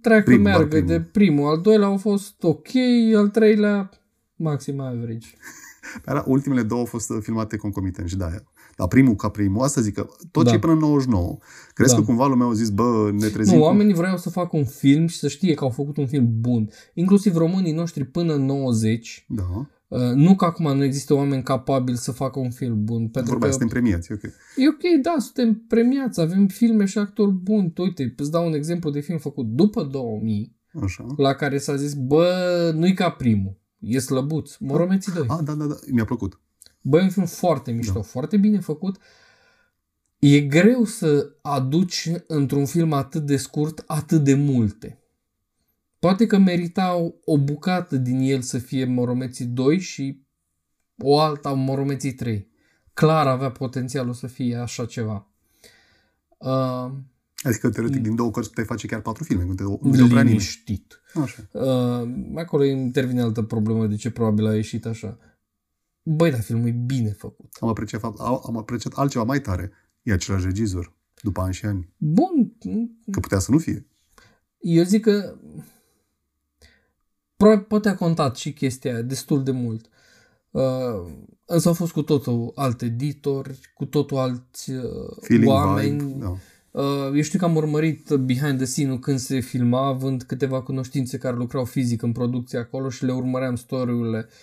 treacă Primul, doar meargă primul. de primul, al doilea au fost ok, al treilea maxim average. Era, ultimele două au fost uh, filmate concomitent și de-aia. Dar primul ca primul, asta zic că tot Da. ce e până în 99. Crezi Da. că cumva lumea au zis, bă, ne trezim Nu, cu- oamenii vreau să facă un film și să știe că au făcut un film bun. Inclusiv românii noștri până în 90. Da, Uh, Nu că acum nu există oameni capabili să facă un film bun. Pentru vorba, că suntem premiați, e ok. e ok, da, suntem premiați, avem filme și actori buni. Uite, îți dau un exemplu de film făcut după 2000, Așa. la care s-a zis, bă, nu-i ca primul. E slăbuț. Moromeții 2. Ah, da, da, da, mi-a plăcut. Bă, e un film foarte mișto, da. foarte bine făcut. E greu să aduci într-un film atât de scurt atât de multe. Poate că meritau o bucată din el să fie Moromeții 2 și o alta Moromeții 3. Clar avea potențialul să fie așa ceva. Uh, Adică, teoretic, din două cărți puteai face chiar patru filme, când te, când te oprea nimeni. liniștit. Așa. Uh, acolo intervine altă problemă de ce probabil a ieșit așa. Băi, dar filmul e bine făcut. Am apreciat, fapt- am apreciat altceva mai tare. E același regizor, după ani și ani. Bun, Că putea să nu fie. Eu zic că probabil poate a contat și chestia aia destul de mult. Uh, însă au fost cu totul alt editori, cu totul alți uh, Feeling, oameni. vibe. Da. Uh, eu știu că am urmărit behind the scene când se filma, având câteva cunoștințe care lucrau fizic în producție acolo și le urmăream story-urile uh,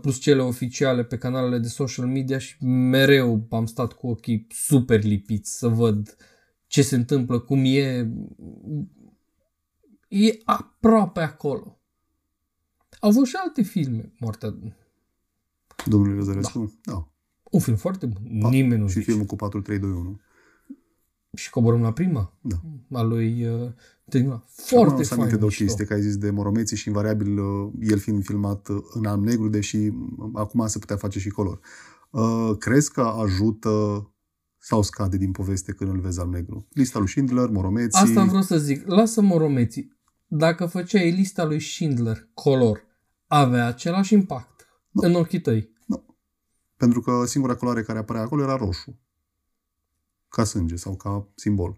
plus cele oficiale pe canalele de social media și mereu am stat cu ochii super lipiți să văd ce se întâmplă, cum e. E aproape acolo. Au fost și alte filme. Moartea... Domnul Răzărescu? Da. da. Un film foarte bun. Pa, Nimeni nu Și zice. filmul cu 4321. Și coborăm la prima. Da. A lui uh, Tăinula. Foarte Foarte fain. fain. de o mișto. chestie, că ai zis de Moromeții și invariabil uh, el fiind filmat uh, în alb-negru, deși uh, acum se putea face și color. Uh, crezi că ajută sau scade din poveste când îl vezi alb-negru? Lista lui Schindler, Moromeții... Asta am vrut să zic. Lasă moromeții. Dacă făceai lista lui Schindler color, avea același impact Nu. în ochii tăi. Pentru că singura culoare care apărea acolo era roșu. Ca sânge sau ca simbol.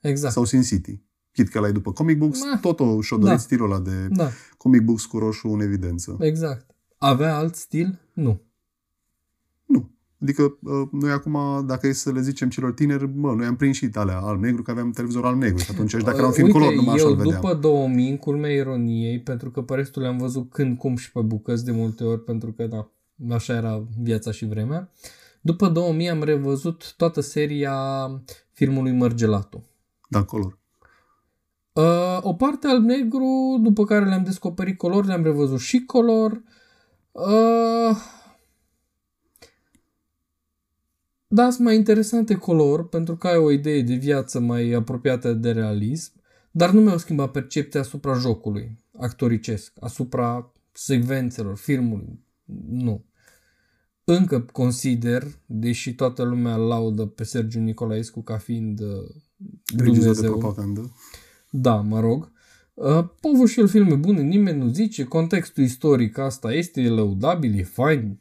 Exact. Sau Sin City. Chit că l-ai după comic books, Da. tot o și-o dorit Da. stilul ăla de Da, comic books cu roșu în evidență. exact. Avea alt stil? Nu. Nu. Adică uh, noi acum, dacă e să le zicem celor tineri, mă, noi am prins și alea alb-negru, că aveam televizor alb-negru. Și atunci, dacă era un film Uite, color, numai așa eu îl vedeam. după 2000, în culmea ironiei, pentru că pe restul le-am văzut când, cum și pe bucăți de multe ori, pentru că, da, așa era viața și vremea. După 2000 am revăzut toată seria filmului Mărgelatul. Da, color. Uh, o parte alb-negru, după care le-am descoperit color, le-am revăzut și color. Uh, da, sunt mai interesante color, pentru că ai o idee de viață mai apropiată de realism, dar nu mi-au schimbat percepția asupra jocului actoricesc, asupra secvențelor, filmului. Nu. Încă consider, deși toată lumea îl laudă pe Sergiu Nicolaescu ca fiind uh, Regizor de Dumnezeu. propagandă. Da, mă rog. Uh, Au avut și el filme bune, nimeni nu zice. Contextul istoric asta este e lăudabil, e fain.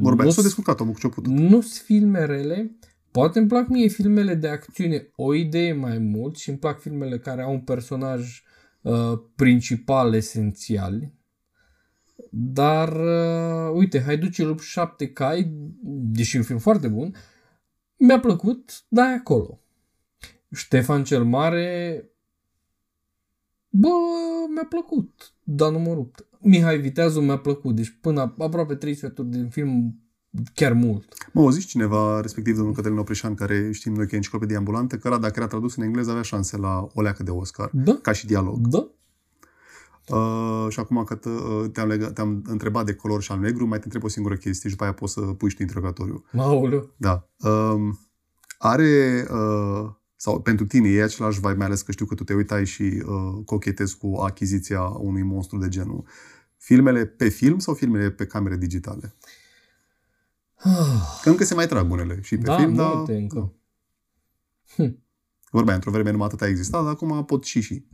Vorbea, s-a Nu-s- descurcat omul cu ce a putut. Nu sunt filme rele. Poate îmi plac mie filmele de acțiune o idee mai mult și îmi plac filmele care au un personaj uh, principal esențial. Dar, uh, uite, Haiducii lup 7 cai, deși e un film foarte bun, mi-a plăcut, da, e acolo. Ștefan cel Mare, bă, mi-a plăcut, dar nu mă rupt. Mihai Viteazu mi-a plăcut, deci până aproape 3 sferturi din film, chiar mult. Mă, o zis cineva, respectiv domnul Cătălin Opreșan, care știm noi că e enciclopedie ambulantă, că ăla, dacă era tradus în engleză, avea șanse la o leacă de Oscar, Da, ca și dialog. da. Uh, și acum că te- te-am, legat, te-am întrebat de color și al negru, mai te întreb o singură chestie și după aia poți să puși și tu interrogatoriu. Aoleu. Da. Um, are, uh, sau pentru tine, e același vibe, mai ales că știu că tu te uitai și uh, cochetezi cu achiziția unui monstru de genul. Filmele pe film sau filmele pe camere digitale? Că încă se mai trag unele și pe Da, film, dar... multe încă. Vorbeai, într-o vreme numai atâta exista, dar acum pot și și.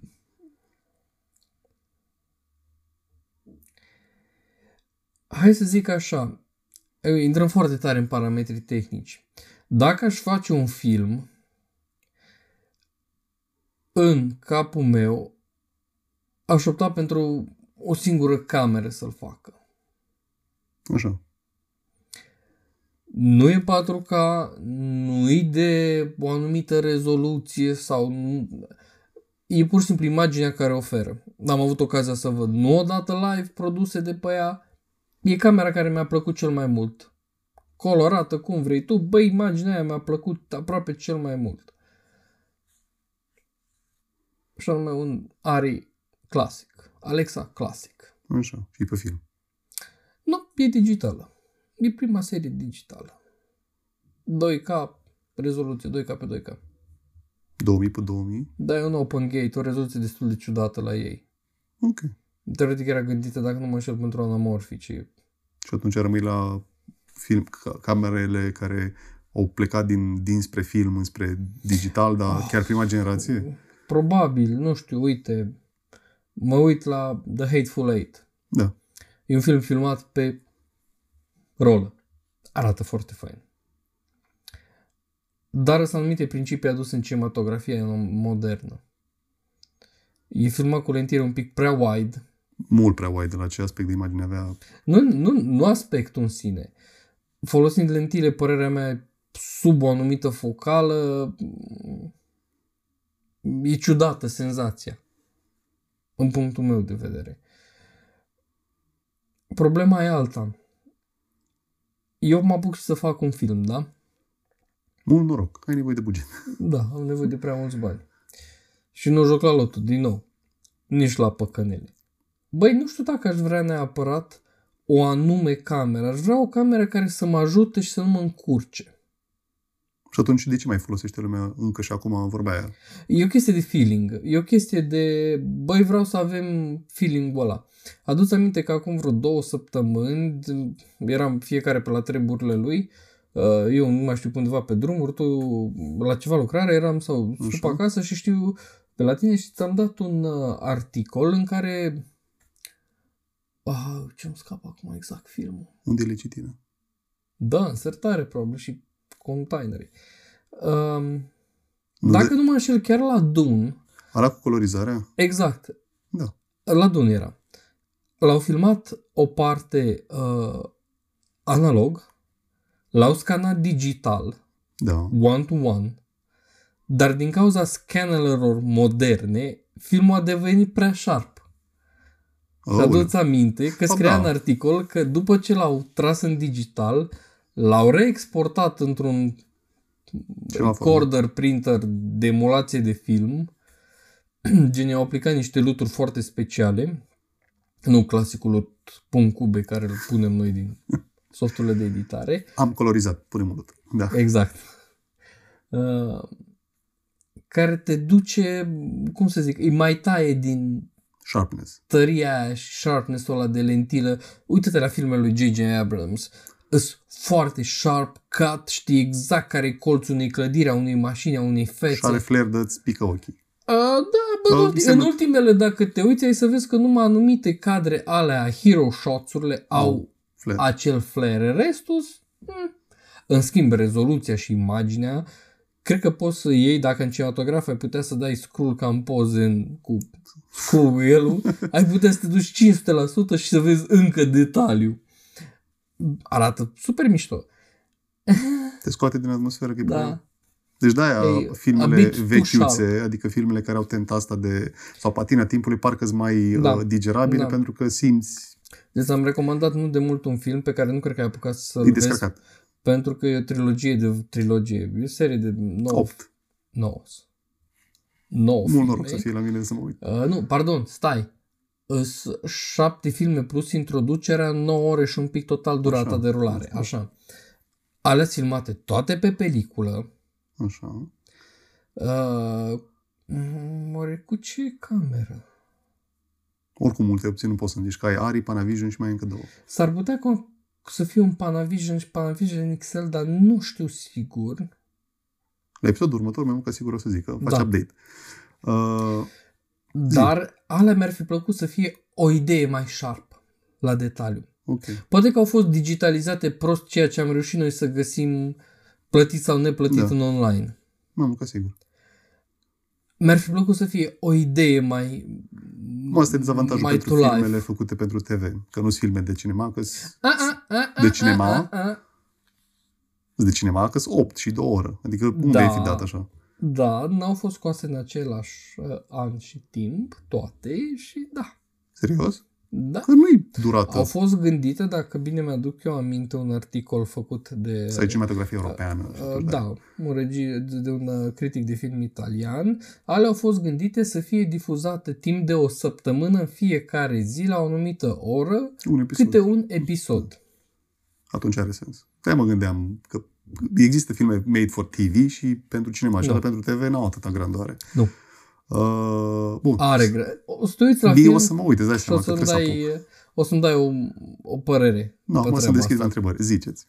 Hai să zic așa, intrăm foarte tare în parametri tehnici. Dacă aș face un film, în capul meu, aș opta pentru o singură cameră să-l facă. Așa. Nu e 4K, nu e de o anumită rezoluție sau nu... E pur și simplu imaginea care oferă. Am avut ocazia să văd nu odată live produse de pe ea. E camera care mi-a plăcut cel mai mult. Colorată, cum vrei tu. Băi, imaginea aia mi-a plăcut aproape cel mai mult. Și anume un Ari clasic. Alexa clasic. Așa. Și pe film. Nu, e digitală. E prima serie digitală. 2K, rezoluție 2K pe 2K. 2000 pe 2000. Dar e un open gate, o rezoluție destul de ciudată la ei. Ok. Teoretic era gândită, dacă nu mă înșel, pentru anamorfici. Și atunci rămâi la film, ca- camerele care au plecat din, dinspre film înspre digital, dar Ah. chiar prima generație? Probabil, nu știu, uite, mă uit la The Hateful Eight. Da. E un film filmat pe rolă. Arată foarte fain. Dar sunt anumite principii aduse în cinematografia modernă. E filmat cu lentire un pic prea wide. Mult prea wide la ce aspect de imagine avea. Nu, nu, nu aspectul în sine. Folosind lentile, părerea mea, sub o anumită focală, e ciudată senzația. În punctul meu de vedere. Problema e alta. Eu mă apuc și să fac un film, da? Mult noroc. Ai nevoie de buget. Da, am nevoie de prea mulți bani. Și nu joc la lotul, din nou. Nici la păcănele. Băi, nu știu dacă aș vrea neapărat o anume cameră. Aș vrea o cameră care să mă ajute și să nu mă încurce. Și atunci de ce mai folosește lumea încă și acum vorba aia? E o chestie de feeling. E o chestie de, băi, vreau să avem feeling-ul ăla. Aduți aminte că acum vreo două săptămâni eram fiecare pe la treburile lui, uh, eu nu mai știu undeva pe drumuri, tu la ceva lucrare eram sau sup acasă și știu pe la tine și ți-am dat un uh, articol în care Ah, ce-mi scapă acum exact filmul. Unde le citină? Da, în sertare probabil și containere. Um, nu dacă de... nu mă înșel, chiar la Dun. Ala cu colorizarea? Exact. Da. La Dun era. L-au filmat o parte uh, analog, l-au scanat digital, da. one-to-one, dar din cauza scannerelor moderne, filmul a devenit prea sharp. Și aduți aminte că scria da. în articol că după ce l-au tras în digital, l-au reexportat într-un recorder printer de emulație de film, gen au aplicat niște luturi foarte speciale, nu clasicul lut .cube care îl punem noi din softurile de editare. Am colorizat, punem lut. Da. Exact. Uh, care te duce, cum să zic, îi mai taie din sharpness. tăria aia și sharpness-ul ăla de lentilă. Uite-te la filmele lui J.J. Abrams îs foarte sharp cut, știi exact care e colțul unei clădiri, a unei mașini, a unei fețe. Și are flair de-ți pică ochii. Uh, da, bă, uh, în ultimele, dacă te uiți, ai să vezi că numai anumite cadre alea, hero shots-urile, au, au flare. acel flare. Restul, hmm. în schimb, rezoluția și imaginea, cred că poți să iei, dacă în cinematograf ai putea să dai scroll ca în poze în, cu scroll wheel ai putea să te duci 500% și să vezi încă detaliu arată super mișto. Te scoate din atmosferă că e da. Deci da, filmele vechiuțe, adică filmele care au tenta asta de, sau patina timpului, parcă sunt mai da. uh, digerabile da. pentru că simți. Deci am recomandat nu de mult un film pe care nu cred că ai apucat să-l vezi. Pentru că e o trilogie de trilogie, e o serie de 9. 8. 9. 9 Mult noroc să fie la mine să mă uit. Uh, nu, pardon, stai șapte filme plus introducerea, 9 ore și un pic total durata Așa, de rulare. Așa. Alea filmate toate pe peliculă. Așa. Uh, oare cu ce cameră? Oricum multe opțiuni nu poți să zici că ai Ari, Panavision și mai încă două. S-ar putea să fie un Panavision și Panavision XL, dar nu știu sigur. La episodul următor, mai mult ca sigur o să zic că faci da. update. Uh, dar alea mi-ar fi plăcut să fie o idee mai sharp la detaliu. Okay. Poate că au fost digitalizate prost ceea ce am reușit noi să găsim plătit sau neplătit da. în online. Mamă, ca sigur. Mi-ar fi plăcut să fie o idee mai Mă, asta e dezavantajul mai pentru filmele life. făcute pentru TV. Că nu sunt filme de cinema, că de cinema. De cinema, că sunt 8 și 2 ore. Adică unde da. ai fi dat așa? Da, n-au fost scoase în același uh, an și timp, toate, și da. Serios? Da. Că nu-i durată. Au fost gândite, dacă bine mi-aduc eu aminte, un articol făcut de... Să cinematografie europeană. Uh, da, un regi, de un uh, critic de film italian. Ale au fost gândite să fie difuzate timp de o săptămână în fiecare zi la o anumită oră, un episod. câte un episod. Atunci are sens. Că mă gândeam că există filme made for TV și pentru cinema, și pentru TV n-au atâta grandoare. Nu. Uh, bun. Are gre... O să te uiți la Bine, film o să mă uit, îți dai seama că trebuie dai, să O să-mi dai o, o părere. Nu, no, mă să deschid la întrebări. Ziceți.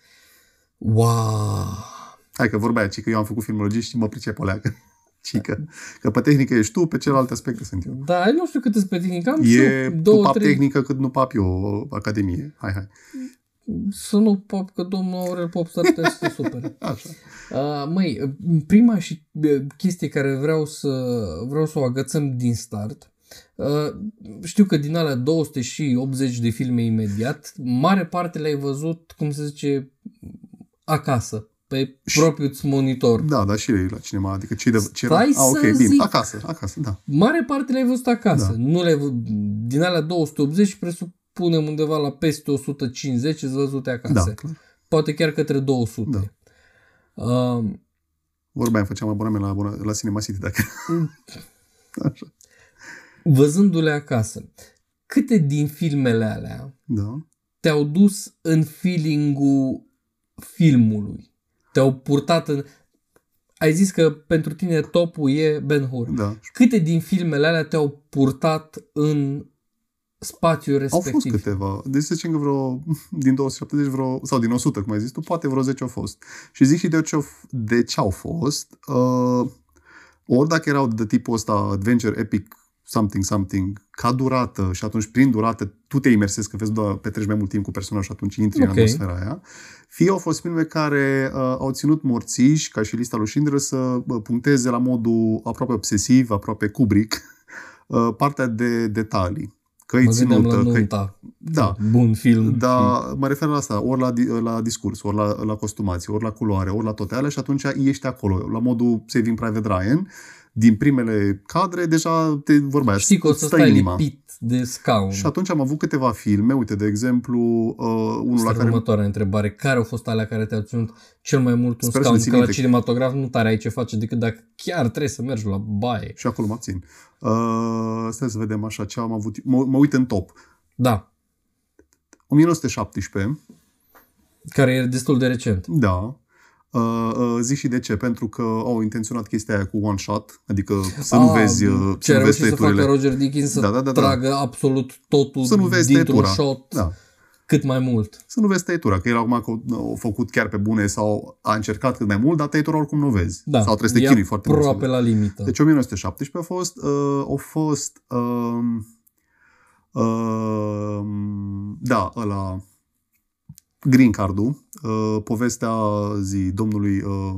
Wow! Hai că vorba aia, ci că eu am făcut filmologie și mă pricep o leacă. Cică. Că pe tehnică ești tu, pe celelalte aspecte sunt eu. Da, nu știu cât pe tehnică. Am e două, pap trei... tehnică cât nu pap eu, academie. Hai, hai să nu pop, că domnul Aurel Pop s-ar putea să super. Așa. Uh, măi, prima și chestie care vreau să, vreau să o agățăm din start, uh, știu că din alea 280 de filme imediat, mare parte le-ai văzut, cum se zice, acasă, pe propriul monitor. Da, da, și la cinema, adică ce de ce Stai era? Ah, ok, bine, zic. acasă, acasă, da. Mare parte le-ai văzut acasă. Da. Nu le din alea 280 presupun punem undeva la peste 150 îți văzute acasă. Da, clar. Poate chiar către 200. Da. Uh, Vorbeam, făceam abonament la, la Cinema City dacă... Așa. Văzându-le acasă, câte din filmele alea Da. te-au dus în feeling-ul filmului? Te-au purtat în... Ai zis că pentru tine topul e Ben Hur. Da. Câte din filmele alea te-au purtat în spațiul Au respectiv? fost câteva. Deci să zicem că vreo, din 270 vreo, sau din 100, cum ai zis tu, poate vreo 10 au fost. Și zic și de ce au, de ce au fost. Uh, ori dacă erau de tipul ăsta adventure epic something, something, ca durată și atunci prin durată tu te imersezi că vezi doar petreci mai mult timp cu personajul și atunci intri Ok. în atmosfera aia. Fie au fost filme care uh, au ținut morțiși, ca și lista lui Schindler, să uh, puncteze la modul aproape obsesiv, aproape Kubrick, uh, partea de detalii. Că e Mă gândeam la ținută, că nunta. Da. Bun film. da, mă refer la asta, ori la, di- la discurs, ori la, la costumație, ori la culoare, ori la toate alea și atunci ești acolo, la modul Saving Private Ryan, din primele cadre, deja te vorba aia, Știi că o îți să stă stai inima. lipit de scaun. Și atunci am avut câteva filme, uite, de exemplu, uh, unul Asta la e care... următoarea întrebare. Care au fost alea care te-au ținut cel mai mult un Sper să scaun? le ții Că la minte. cinematograf nu tare ai ce face decât dacă chiar trebuie să mergi la baie. Și acolo mă abțin. Uh, stai să vedem așa ce am avut. Mă, mă uit în top. Da. 1917, Care e destul de recent. da. Uh, uh, zic și de ce, pentru că au intenționat chestia aia cu one shot, adică să nu Ah, vezi, uh, Ce să a nu vezi reușit să facă tăieturile. Roger Dickens să Da, da, da, da. tragă absolut totul Să nu vezi dintr-un tăietura. shot Da. cât mai mult. Să nu vezi tăietura, că el acum că au făcut chiar pe bune sau a încercat cât mai mult, dar tăietura oricum nu o vezi. Da. Sau trebuie să te e chinui foarte mult. să aproape la limită. Deci 1917 a fost, uh, au fost, um, um, da, ăla, Green Card-ul, uh, povestea zi domnului uh,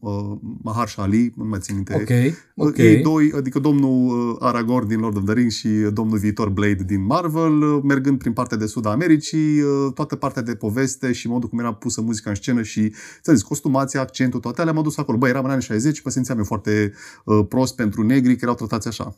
uh, Mahershala Ali, nu mai țin minte. ok, ok. Ei doi, adică domnul uh, Aragorn din Lord of the Rings și domnul viitor Blade din Marvel, uh, mergând prin partea de sud a Americii, uh, toată partea de poveste și modul cum era pusă muzica în scenă și, ți zis, costumația, accentul, toate alea m-a dus acolo. Băi, eram în anii 60, mă simțeam eu foarte uh, prost pentru negri, că erau tratați așa.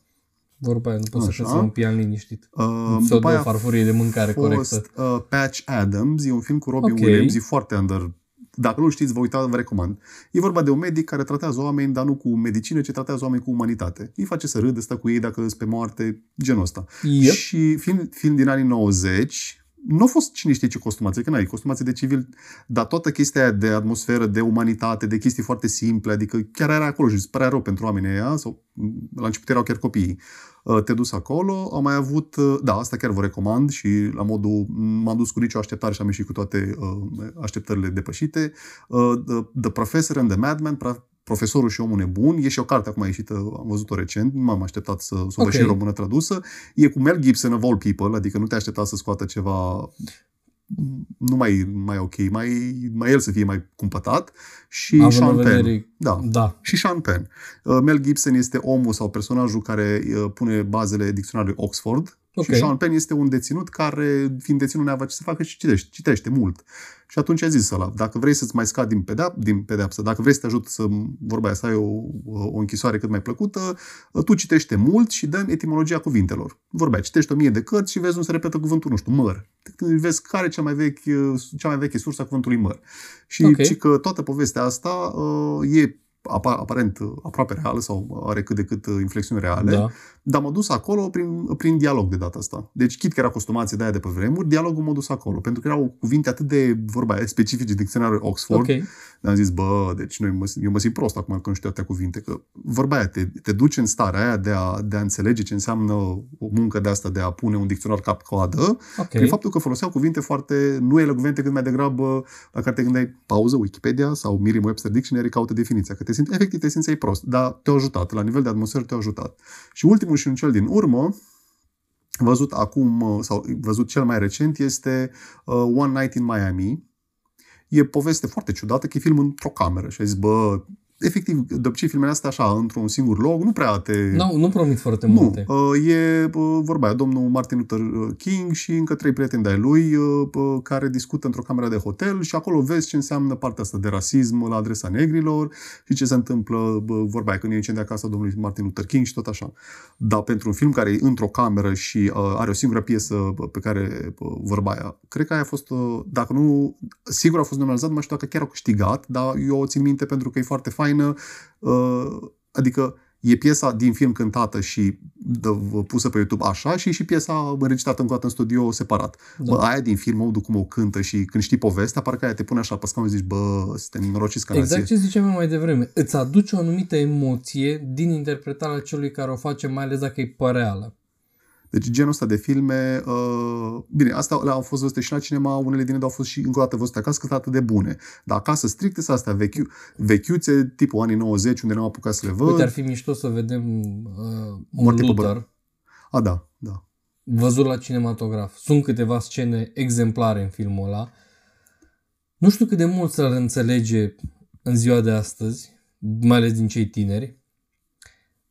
Vorba aia, nu poți să Așa. șezi un pian liniștit. Uh, Să o după dă aia o farfurie de mâncare a fost corectă. uh, Patch Adams, e un film cu Robin Ok. Williams, e foarte under dacă nu știți, vă uitați, vă recomand. E vorba de un medic care tratează oameni, dar nu cu medicină, ci tratează oameni cu umanitate. Îi face să râdă, stă cu ei dacă sunt pe moarte, genul ăsta. Yep. Și film, film din anii 90, nu a fost cine știe ce costumație, că n-ai costumație de civil, dar toată chestia aia de atmosferă, de umanitate, de chestii foarte simple, adică chiar era acolo și îți părea rău pentru oamenii ăia, sau la început erau chiar copiii. Uh, Te dus acolo, am mai avut, uh, da, asta chiar vă recomand și la modul, m-am dus cu nicio așteptare și am ieșit cu toate uh, așteptările depășite. Uh, The, The Professor and the Madman, pra- Profesorul și omul nebun, e și o carte acum ieșită, am văzut-o recent, nu m-am așteptat să, să o văd Ok. și în română tradusă. E cu Mel Gibson of all people, adică nu te aștepta să scoată ceva nu mai, mai ok, mai, mai el să fie mai cumpătat și Având Sean în Penn. vedere- Da, Da. și Sean Penn. Uh, Mel Gibson este omul sau personajul care uh, pune bazele dicționarului Oxford Ok. și Sean Penn este un deținut care, fiind deținut, neavea ce să facă și citește, citește mult. Și atunci a zis ăla, dacă vrei să-ți mai scad din, pedeap, din pedeapsă, dacă vrei să te ajut să, vorba aia, să ai o, o închisoare cât mai plăcută, uh, tu citește mult și dă etimologia cuvintelor. Vorbea, citești o mie de cărți și vezi cum se repetă cuvântul, nu știu, măr. Când vezi care e cea mai, vechi, uh, cea mai veche sursă a cuvântului măr. Și Ok. și că toată povestea asta uh, e apa- aparent uh, aproape reală sau are cât de cât uh, inflexiuni reale, Da. dar m-a dus acolo prin, prin dialog de data asta. Deci, chit că era costumație de aia de pe vremuri, dialogul m-a dus acolo. Pentru că erau cuvinte atât de, vorba aia, specifice dicționarul Oxford. Ok. Am zis, bă, deci noi mă, eu mă simt prost acum că nu știu atâtea cuvinte, că vorba aia, te, te duci în starea aia de a, de a înțelege ce înseamnă o muncă de asta de a pune un dicționar cap-coadă, Ok. prin faptul că foloseau cuvinte foarte, nu ele cuvinte cât mai degrabă la care te gândeai pauză, Wikipedia sau Merriam-Webster Dictionary caută definiția, că te simți, efectiv te simțeai prost, dar te-a ajutat, la nivel de atmosferă te-a ajutat. Și ultimul și un cel din urmă, văzut acum, uh, sau văzut cel mai recent, este uh, One Night in Miami. E poveste foarte ciudată, că e film într-o cameră și ai zis, bă, efectiv, de obicei filmele astea așa, într-un singur loc, nu prea te... Nu, nu promit foarte Nu, multe. uh, e uh, vorba aia, domnul Martin Luther uh, King și încă trei prieteni de-ai lui uh, uh, care discută într-o cameră de hotel și acolo vezi ce înseamnă partea asta de rasism la adresa negrilor și ce se întâmplă, uh, vorba aia, când e incendia casa domnului Martin Luther King și tot așa. Dar pentru un film care e într-o cameră și uh, are o singură piesă uh, pe care uh, vorba aia, cred că aia a fost, uh, dacă nu, sigur a fost nominalizat, nu mai știu dacă chiar au câștigat, dar eu o țin minte pentru că e foarte faină, uh, adică E piesa din film cântată și dă, pusă pe YouTube așa și e și piesa înregistrată încă o dată în studio separat. Da. Bă, aia din film, modul cum o cântă și când știi povestea, parcă aia te pune așa pe scaun și zici, bă, suntem norociți ca Exact nație. ce ziceam eu mai devreme. Îți aduce o anumită emoție din interpretarea celui care o face, mai ales dacă e păreală. Deci genul ăsta de filme, uh, bine, astea au fost văzute și la cinema, unele din ele au fost și încă o dată văzute acasă, cât atât de bune. Dar acasă stricte sunt astea vechiu, vechiuțe, tipul anii 90, unde n-am apucat să le văd. Uite, ar fi mișto să vedem uh, un Moarte pe Luther bă- A, da, da. văzut la cinematograf. Sunt câteva scene exemplare în filmul ăla. Nu știu cât de mult s-ar înțelege în ziua de astăzi, mai ales din cei tineri,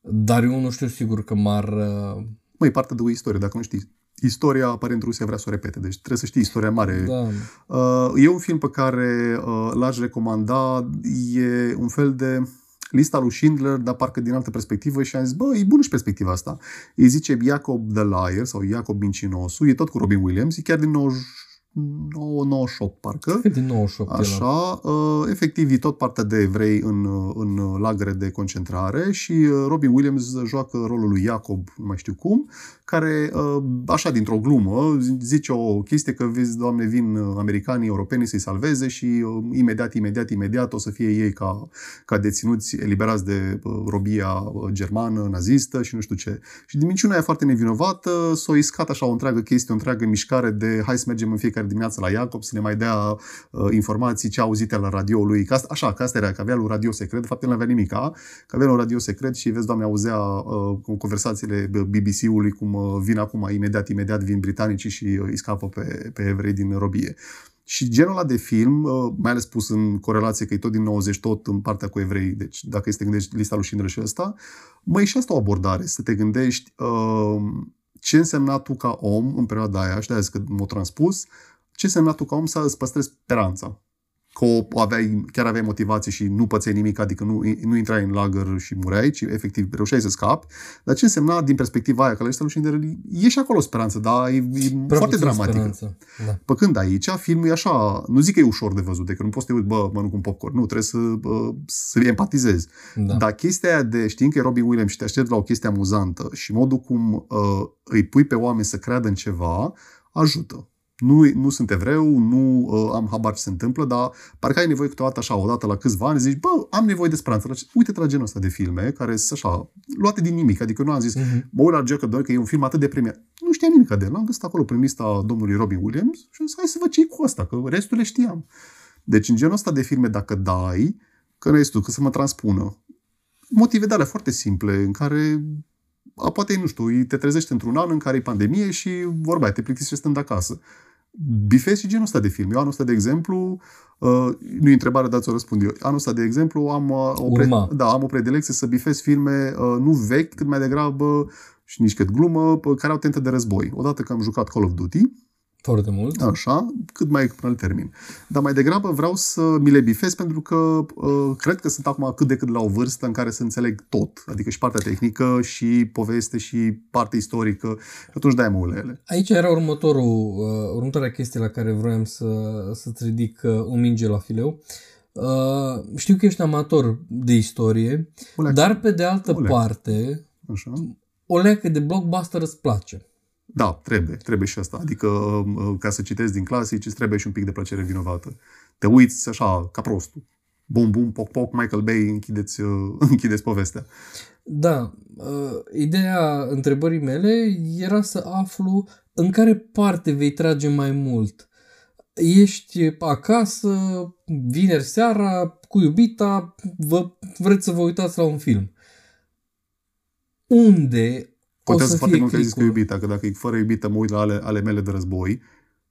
dar eu nu știu sigur că m-ar... uh, Măi, parte de o istorie, dacă nu știți. Istoria, aparent, Rusia vrea să o repete, deci trebuie să știi istoria mare. Da, Uh, e un film pe care uh, l-aș recomanda. E un fel de lista lui Schindler, dar parcă din altă perspectivă și am zis, bă, e bună și perspectiva asta. Îi zice Jacob the Liar sau Jacob Mincinosu, e tot cu Robin Williams, e chiar din 99, 98 parcă. cred că din 98 el. Așa, uh, efectiv e tot partea de evrei în, uh, în lagăre de concentrare și uh, Robin Williams joacă rolul lui Jacob, nu mai știu cum, care, uh, așa dintr-o glumă, zice o chestie că, vezi, doamne, vin uh, americanii, europenii să-i salveze și uh, imediat, imediat, imediat o să fie ei ca, ca deținuți eliberați de uh, robia uh, germană, nazistă și nu știu ce. Și din minciuna e foarte nevinovată, s-o iscat așa o întreagă chestie, o întreagă mișcare de hai să mergem în fiecare dimineață la Iacob să ne mai dea uh, informații ce auzite la radio lui. Că asta, așa, că asta era, că avea un radio secret, de fapt el nu avea nimica, că avea un radio secret și vezi, doamne, auzea uh, cu conversațiile BBC-ului cum uh, vin acum, imediat, imediat vin britanicii și uh, îi scapă pe, pe evrei din robie. Și genul ăla de film, uh, mai ales pus în corelație că e tot din 90, tot în partea cu evrei, deci dacă este gândești lista lui Schindler și ăsta, măi, și asta o abordare, să te gândești uh, ce însemna tu ca om în perioada aia, și de-aia zic că m-a transpus, ce însemna tu ca om să îți păstrezi speranța. Că o aveai, chiar aveai motivație și nu pățeai nimic, adică nu, nu intrai în lagăr și mureai, ci efectiv reușeai să scapi. Dar ce însemna din perspectiva aia, că la lui Schindler e și acolo speranță, dar e, e Prea foarte puțin dramatică. speranță. Da. Păcând aici, filmul e așa, nu zic că e ușor de văzut, de că nu poți să te uiți, bă, mănânc un popcorn. Nu, trebuie să, bă, să empatizezi. Da. Dar chestia aia de știind că e Robin Williams și te aștepți la o chestie amuzantă și modul cum uh, îi pui pe oameni să creadă în ceva, ajută. Nu, nu sunt evreu, nu uh, am habar ce se întâmplă, dar parcă ai nevoie câteodată așa, odată la câțiva ani, zici, bă, am nevoie de speranță. Uite-te la genul ăsta de filme, care sunt așa, luate din nimic. Adică nu am zis, Mhm. mă uit la Joker 2, că e un film atât de premiat. Nu știam nimic de el. L-am găsit acolo prin lista domnului Robin Williams și am zis, hai să văd ce cu asta, că restul le știam. Deci în genul ăsta de filme, dacă dai, că restul, că să mă transpună, motive de alea foarte simple, în care a, poate, nu știu, te trezești într-un an în care e pandemie și vorba aia, te plictisești stând acasă. Bifezi și genul ăsta de film. Eu anul ăsta, de exemplu, uh, nu e întrebare, dar ți-o răspund eu. Anul ăsta, de exemplu, am, uh, o, pre- Urma. da, am o predilecție să bifez filme uh, nu vechi, cât mai degrabă și nici cât glumă, p- care au tentă de război. Odată că am jucat Call of Duty, Foarte mult. Așa, cât mai până îl termin. Dar mai degrabă vreau să mi le bifez pentru că uh, cred că sunt acum cât de cât la o vârstă în care să înțeleg tot. Adică și partea tehnică, și poveste, și partea istorică. Și atunci de-aia mă uit la ele. Aici era următorul, uh, următoarea chestie la care vroiam să, să-ți ridic uh, o minge la fileu. Uh, știu că ești amator de istorie, O leacă, dar pe de altă O leacă. parte, Așa. o leacă de blockbuster îți place. Da, trebuie, trebuie și asta. Adică uh, ca să citesc din clasici, îți trebuie și un pic de plăcere vinovată. Te uiți așa, ca prostul. Bum, bum, poc, poc, Michael Bay, închideți, uh, închideți povestea. Da, uh, ideea întrebării mele era să aflu în care parte vei trage mai mult. Ești acasă, vineri seara, cu iubita, vă, vreți să vă uitați la un film. Unde o Contează să foarte fie mult că ai zis cu clicul? iubita, că dacă e fără iubită mă uit la ale, ale mele de război,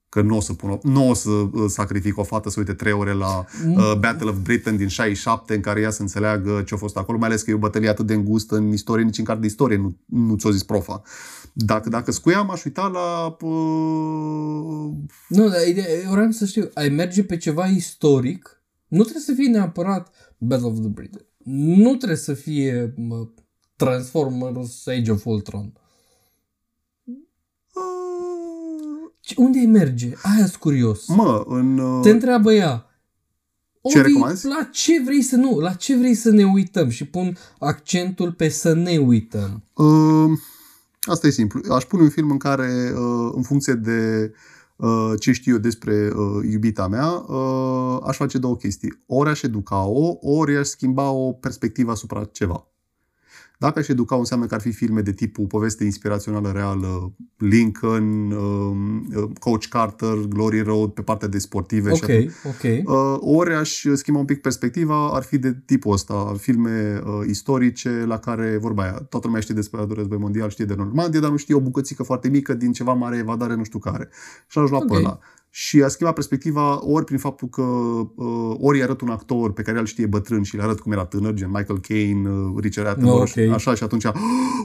că nu o să, pun o, nu o să uh, sacrific o fată să uite trei ore la Mm. uh, Battle of Britain din 67 în care ea să înțeleagă ce a fost acolo, mai ales că e o bătălie atât de îngustă în istorie, nici în carte de istorie nu, nu ți-o zis profa. Dacă, dacă scuiam, aș uita la... Uh, Nu, dar ideea, eu vreau să știu, ai merge pe ceva istoric, nu trebuie să fie neapărat Battle of the Britain. Nu trebuie să fie mă, Transformers Age of Ultron. uh, Ce- Unde ai merge? Aia sunt curios. mă, în... Uh, Te întreabă ea, Ce Ori recomanzi? la ce vrei să nu, la ce vrei să ne uităm și pun accentul pe să ne uităm. Uh, asta e simplu. Aș pune un film în care, uh, în funcție de uh, ce știu eu despre uh, iubita mea, uh, aș face două chestii. Ori aș educa-o, ori aș schimba o perspectivă asupra ceva. Dacă aș educa, înseamnă că ar fi filme de tipul poveste inspirațională reală, Lincoln, uh, Coach Carter, Glory Road, pe partea de sportive. și Ok, atunci- ok. Uh, ori aș schimba un pic perspectiva, ar fi de tipul ăsta, filme uh, istorice la care, vorba aia, toată lumea știe despre al doilea război mondial, știe de Normandia, dar nu știe o bucățică foarte mică din ceva mare evadare, nu știu care. Și l-aș lua Ok. pe ăla. Și a schimba perspectiva ori prin faptul că uh, ori îi arăt un actor pe care el știe bătrân și le arăt cum era tânăr, gen Michael Caine, uh, Richard Attenborough, Ok. așa, și atunci, oh,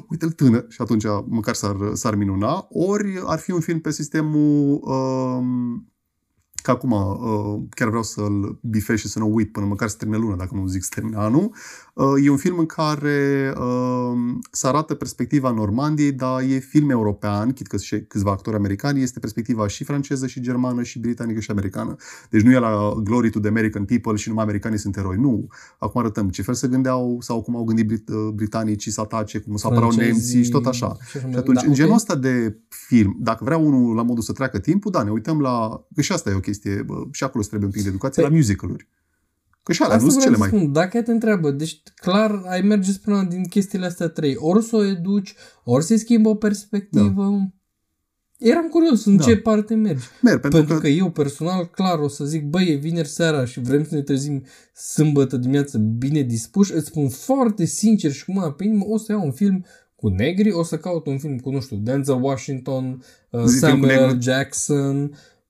uite-l tânăr, și atunci măcar s-ar, s-ar minuna. Ori ar fi un film pe sistemul um, că acum uh, chiar vreau să-l bifez și să nu uit până măcar să termine luna, dacă nu zic să termine anul. Uh, e un film în care uh, se arată perspectiva Normandiei, dar e film european, chit că și câțiva actori americani, este perspectiva și franceză, și germană, și britanică, și americană. Deci nu e la Glory to the American People și numai americanii sunt eroi. Nu. Acum arătăm ce fel se gândeau sau cum au gândit brit- uh, britanicii să atace, cum să apărau Francezii nemții și tot așa. și așa mai- Și atunci, da, în genul ok. ăsta de film, dacă vrea unul la modul să treacă timpul, da, ne uităm la... Că și asta e o chestie, bă, și acolo îți trebuie un pic de educație, Păi- la musicaluri. Că și alea nu Asta sunt vreau cele să mai... spun, dacă ea te întreabă, deci clar ai merge spre una din chestiile astea trei. Ori să o educi, ori să-i schimbă o perspectivă. Eram curios în Da. ce parte mergi. Merg, pentru, Pentru că, că eu personal, clar, o să zic, băi, e vineri seara și vrem să ne trezim sâmbătă dimineață bine dispuși, îți spun foarte sincer și cu mâna pe inimă, o să iau un film cu negri, o să caut un film cu, nu știu, Denzel Washington, uh, Zi film cu Samuel L. negri. Jackson,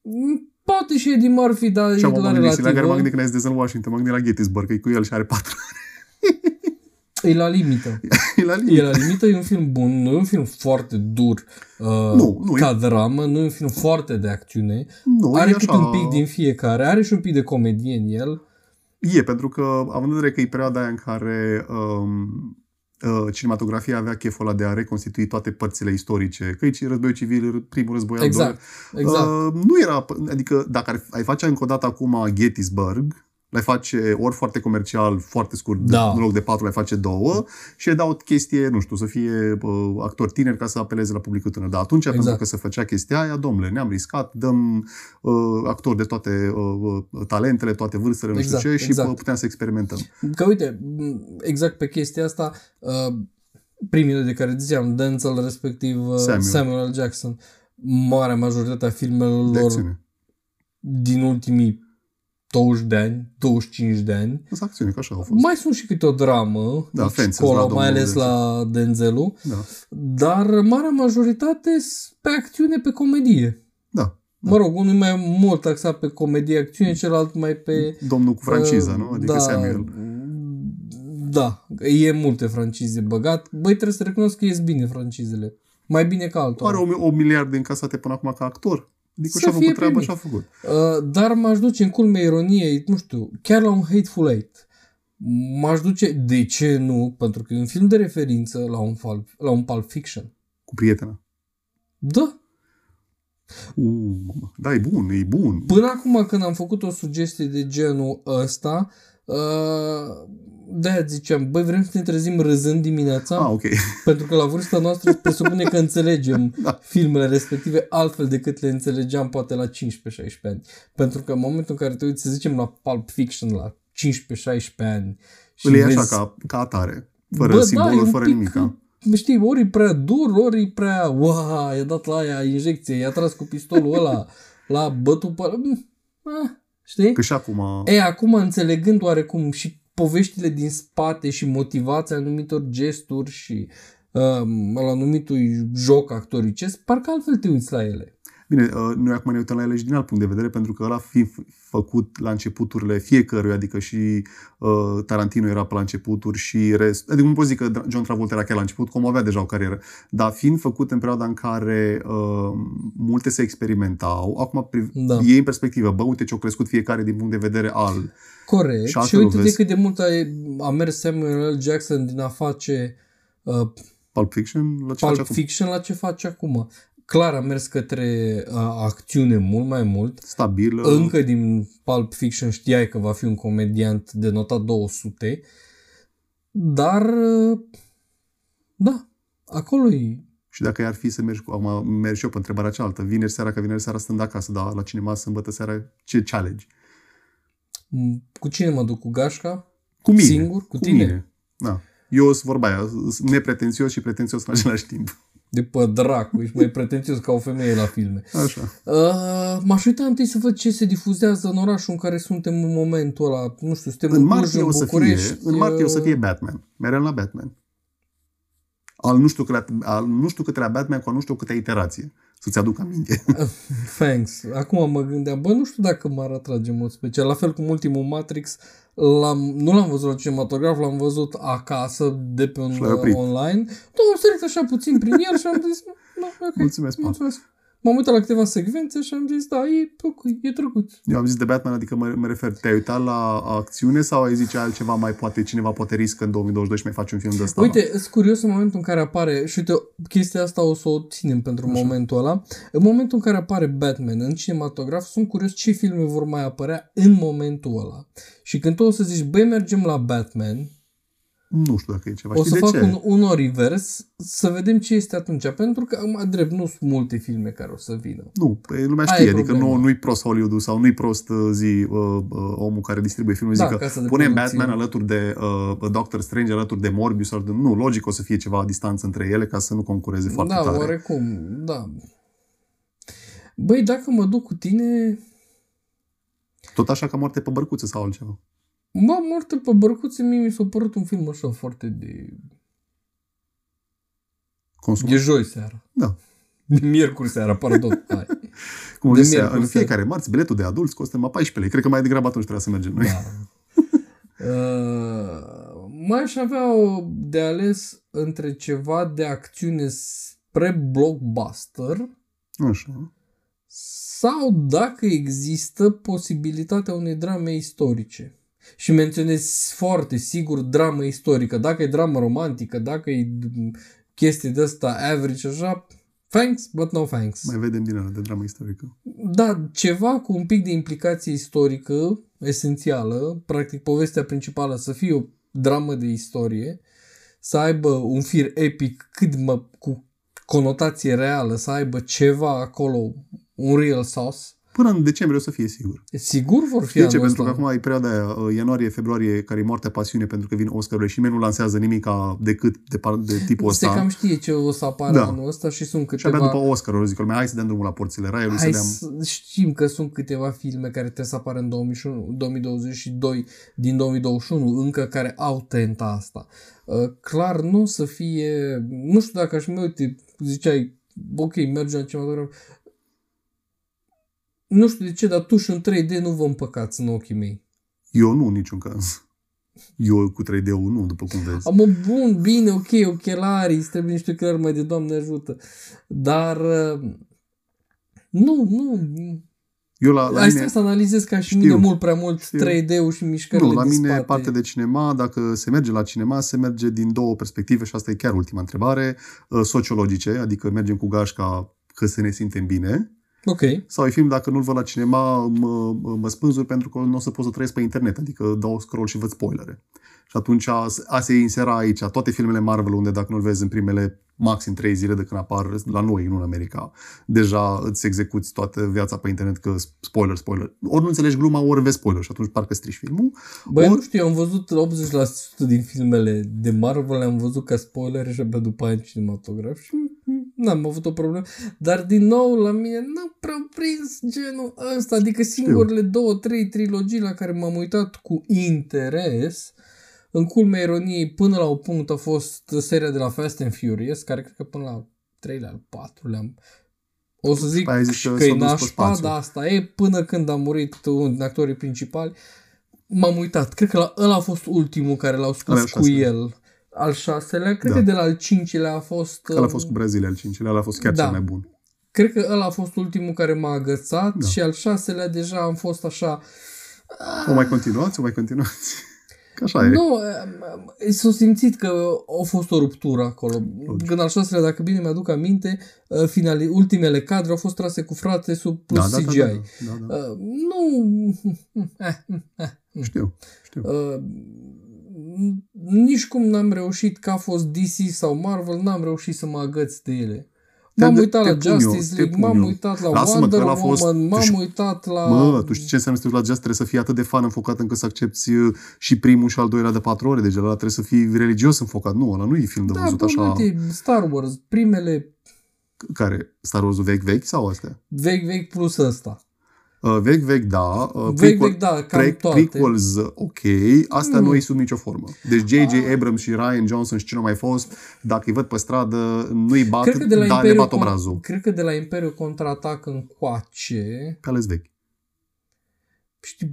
mm, poate și Eddie Murphy, dar și e am la mă gândit, la care m-am relativă, gândit când ai zis Denzel Washington, m-am gândit la Gettysburg, că e cu el și are patru. e la limită. e la E limit. la limită, e un film bun, nu e un film foarte dur uh, Nu, nu e- ca dramă, nu e un film foarte de acțiune, Nu, are e câte așa... un pic din fiecare, are și un pic de comedie în el. E, pentru că, având în vedere că e perioada aia în care um, uh, cinematografia avea cheful ăla de a reconstitui toate părțile istorice, că aici e războiul civil, primul război al doilea, Exact, exact. Uh, nu era, adică dacă ar, ai face încă o dată acum Gettysburg, l-ai face ori foarte comercial, foarte scurt, Da. în loc de patru, l-ai face două și ai da o chestie, nu știu, să fie uh, actor tineri ca să apeleze la publicul tânăr. Dar atunci, Exact. pentru că se făcea chestia aia, domnule, ne-am riscat, dăm uh, actori de toate uh, uh, talentele, toate vârstele, nu Exact, știu ce, și exact. uh, puteam să experimentăm. Că uite, m, exact pe chestia asta, uh, primele de care ziceam, Denzel, respectiv uh, Samuel. Samuel L. Jackson, marea majoritatea filmelor De lor acțiune. din ultimii 20 de ani, 25 de ani. Sunt acțiune, că așa au fost. Mai sunt și câte o dramă, Da, aici Fences acolo, la mai domnul ales Denzel. la Denzelul, Da, dar marea majoritate s- pe acțiune, pe comedie. da. Mă rog, unul e mai mult taxat pe comedie, acțiune, celălalt mai pe... Domnul cu franciza, uh, nu? Adică da, Samuel. Da, e multe francize băgat. Băi, trebuie să recunosc că ies bine francizele. Mai bine ca altora. Are o, o miliarde încasate până acum ca actor. Adică Să și-a fie făcut treaba primit. și-a făcut. Uh, dar m-aș duce în culmea ironiei, nu știu, chiar la un Hateful Eight. M-aș duce, de ce nu? Pentru că e un film de referință la un, fal, la un Pulp Fiction. Cu prietena. Da. Uh, da, e bun, e bun. Până acum când am făcut o sugestie de genul ăsta, uh, de-aia ziceam, băi, vrem să ne trezim râzând dimineața? Ah, ok. Pentru că la vârsta noastră presupune că înțelegem Da. filmele respective altfel decât le înțelegeam poate la 15-16 ani. Pentru că în momentul în care te uiți, să zicem, la Pulp Fiction la 15-16 ani și Îl iei vezi, așa ca, ca atare. Fără Bă, da, simboluri, e un fără pic- nimic. știi, ori e prea dur, ori e prea, wow, i-a dat la aia injecție, i-a tras cu pistolul ăla, la bătut pe... Mm, ah, știi? Că și acum... E, acum înțelegând oarecum și poveștile din spate și motivația anumitor gesturi și um, al anumitui joc actoricesc, parcă altfel te uiți la ele. Bine, uh, noi acum ne uităm la ele și din alt punct de vedere, pentru că ăla fi f- făcut la începuturile fiecăruia, adică și uh, Tarantino era pe la începuturi și rest. Adică nu pot zic că John Travolta era chiar la început, cum avea deja o carieră. Dar fiind făcut în perioada în care uh, multe se experimentau, acum pri- Da. e în perspectivă, bă, uite ce-au crescut fiecare din punct de vedere al Corect. Și Și, altfel o uite de vezi. cât de mult a, a mers Samuel L. Jackson din a face uh, Pulp Fiction, la ce face Pulp acum. Fiction la ce face acum. Clar a mers către a, acțiune mult mai mult. Stabil. Încă din Pulp Fiction știai că va fi un comediant de nota 200, dar da, acolo e și dacă ar fi să mergi, cu, acum merg și eu pe întrebarea cealaltă, vineri seara, ca vineri seara stând acasă, dar la cinema sâmbătă seara, ce, ce alegi? Cu cine mă duc? Cu gașca? Cu mine. Singur? Cu, cu tine? Mine. Da. Eu sunt vorba aia, nepretențios și pretențios în același timp. De pe dracu, ești mai pretențios ca o femeie la filme. Așa. Uh, m-aș uita întâi să văd ce se difuzează în orașul în care suntem în momentul ăla. Nu știu, suntem în, în martie o să fie, În martie o să fie Batman. Mereu la Batman al nu știu, câte, al nu știu câte la Batman cu nu știu câte iterație. Să-ți aduc aminte. Thanks. Acum mă gândeam, bă, nu știu dacă m-ar atrage mult special. La fel cum ultimul Matrix, l-am, nu l-am văzut la cinematograf, l-am văzut acasă de pe un, online. Da, am sărit așa puțin prin el și am zis, okay, mulțumesc, mulțumesc. M-am uitat la câteva secvențe și am zis, da, e, e drăguț. Eu am zis de Batman, adică mă, mă refer, te-ai uitat la acțiune sau ai zice altceva mai poate, cineva poate riscă în 2022 și mai face un film de ăsta? Uite, sunt curios în momentul în care apare, și uite, chestia asta o să o ținem pentru Așa. momentul ăla. În momentul în care apare Batman în cinematograf, sunt curios ce filme vor mai apărea în momentul ăla. Și când tu o să zici, băi, mergem la Batman, nu știu dacă e ceva. O Știi să fac ce? un, un orivers să vedem ce este atunci. Pentru că, mai drept, nu sunt multe filme care o să vină. Nu, păi lumea știe. Adică nu, nu-i prost Hollywood sau nu-i prost uh, zi uh, uh, omul care distribuie filmul. Da, zică, punem Batman alături de uh, Doctor Strange, alături de Morbius. Sau de... Nu, logic o să fie ceva distanță între ele ca să nu concureze foarte da, tare. Da, oarecum, da. Băi, dacă mă duc cu tine... Tot așa ca moarte pe bărcuță sau altceva. Bă, moarte pe bărcuțe, mie mi s-a părut un film așa foarte de... Consum. De joi seara. Da. Miercuri seara, pardon. Hai. Cum de zicea, în fiecare marți, biletul de adulți costă numai 14 lei. Cred că mai degrabă atunci trebuie să mergem noi. Da. uh, mai aș avea o de ales între ceva de acțiune spre blockbuster. Așa. Sau dacă există posibilitatea unei drame istorice și menționez foarte sigur dramă istorică. Dacă e dramă romantică, dacă e chestii de asta average, așa, thanks, but no thanks. Mai vedem din ala de dramă istorică. Da, ceva cu un pic de implicație istorică esențială, practic povestea principală să fie o dramă de istorie, să aibă un fir epic cât mă, cu conotație reală, să aibă ceva acolo, un real sauce Până în decembrie o să fie sigur. Sigur vor fi De ce? Pentru că acum e perioada aia, uh, ianuarie-februarie, care e moartea pasiune pentru că vin Oscarurile și nimeni nu lansează nimic decât de, de tipul ăsta. Se cam știe ce o să apară da. anul ăsta și sunt câteva... Și abia după Oscar zic, hai să dăm drumul la porțile raiului, hai să dăm... știm că sunt câteva filme care trebuie să apară în 2022 din 2021, încă care au tenta asta. Uh, clar, nu o să fie... Nu știu dacă aș mai uite, ziceai, ok, mergem la cinematograf, nu știu de ce, dar tu și în 3D nu vă împăcați în ochii mei. Eu nu, în niciun caz. Eu cu 3D-ul nu, după cum vezi. Am bun, bine, ok, ochelari, îți trebuie niște ochelari mai de Doamne ajută. Dar uh, nu, nu. Eu la, la Asta mine... să analizez ca și știu, mine mult prea mult știu. 3D-ul și mișcările Nu, la de mine spate. parte de cinema, dacă se merge la cinema, se merge din două perspective și asta e chiar ultima întrebare, uh, sociologice, adică mergem cu gașca că să ne simtem bine, Ok. Sau e film, dacă nu-l văd la cinema, mă, mă spânzuri pentru că nu o să pot să trăiesc pe internet, adică dau scroll și văd spoilere. Și atunci a, a se insera aici toate filmele Marvel, unde dacă nu-l vezi în primele maxim trei zile de când apar la noi, nu în America, deja îți execuți toată viața pe internet că spoiler, spoiler. Ori nu înțelegi gluma, ori vezi spoiler și atunci parcă strici filmul. Băi, ori... nu știu, eu am văzut 80% din filmele de Marvel, le-am văzut ca spoiler și abia după aia în cinematograf și n-am avut o problemă. Dar din nou, la mine n-am prea prins genul ăsta, adică singurele două, trei trilogii la care m-am uitat cu interes în culmea ironiei, până la un punct a fost seria de la Fast and Furious, care cred că până la 3 al 4 le-am o să zic că, că e nașpa, dar asta e până când a murit unul din actorii principali. M-am uitat. Cred că la, ăla a fost ultimul care l-au scos cu el. Al șaselea, cred da. că de la al cincilea a fost... Ăla a fost cu Brazilia al cincilea, ăla a fost chiar da. cel mai bun. Cred că ăla a fost ultimul care m-a agățat da. și al șaselea deja am fost așa... O mai continuați? O mai continuați? Că așa e. Nu, eh, s-a simțit că a fost o ruptură acolo. Logic. Când al șaselea, dacă bine mi-aduc aminte, eh, finali, ultimele cadre au fost trase cu frate sub plus da, da, CGI. da, da, da, da. Uh, nu... eh, eh, Știu, știu. Uh, nici cum n-am reușit, că a fost DC sau Marvel, n-am reușit să mă agăț de ele. M-am Te- uitat te la pun eu, Justice te League, pun m-am eu. uitat la Lasă-mă că Wonder ăla a fost- Woman, tu m-am știi- uitat la... Mă, tu știi ce înseamnă să te uiți la Just? Trebuie să fii atât de fan înfocat încât să accepti uh, și primul și al doilea de patru ore. Deci ăla trebuie să fii religios înfocat. Nu, ăla nu e film de da, văzut bă, așa. uite, Star Wars, primele Care? Star Wars vechi, vechi sau astea? vechi, vechi plus ăsta. Uh, vechi, vechi, da. Uh, Vechi, vechi, da, cam pre- toate. Prequels, uh, ok. Asta Mm. nu e sub nicio formă. Deci J.J. Ah. Abrams și Ryan Johnson și cine mai fost, dacă îi văd pe stradă, nu-i bat, Cred că de la dar le Imperiu bat obrazul. Cred că de la Imperiu contraatac încoace, Pe ales vechi. știu,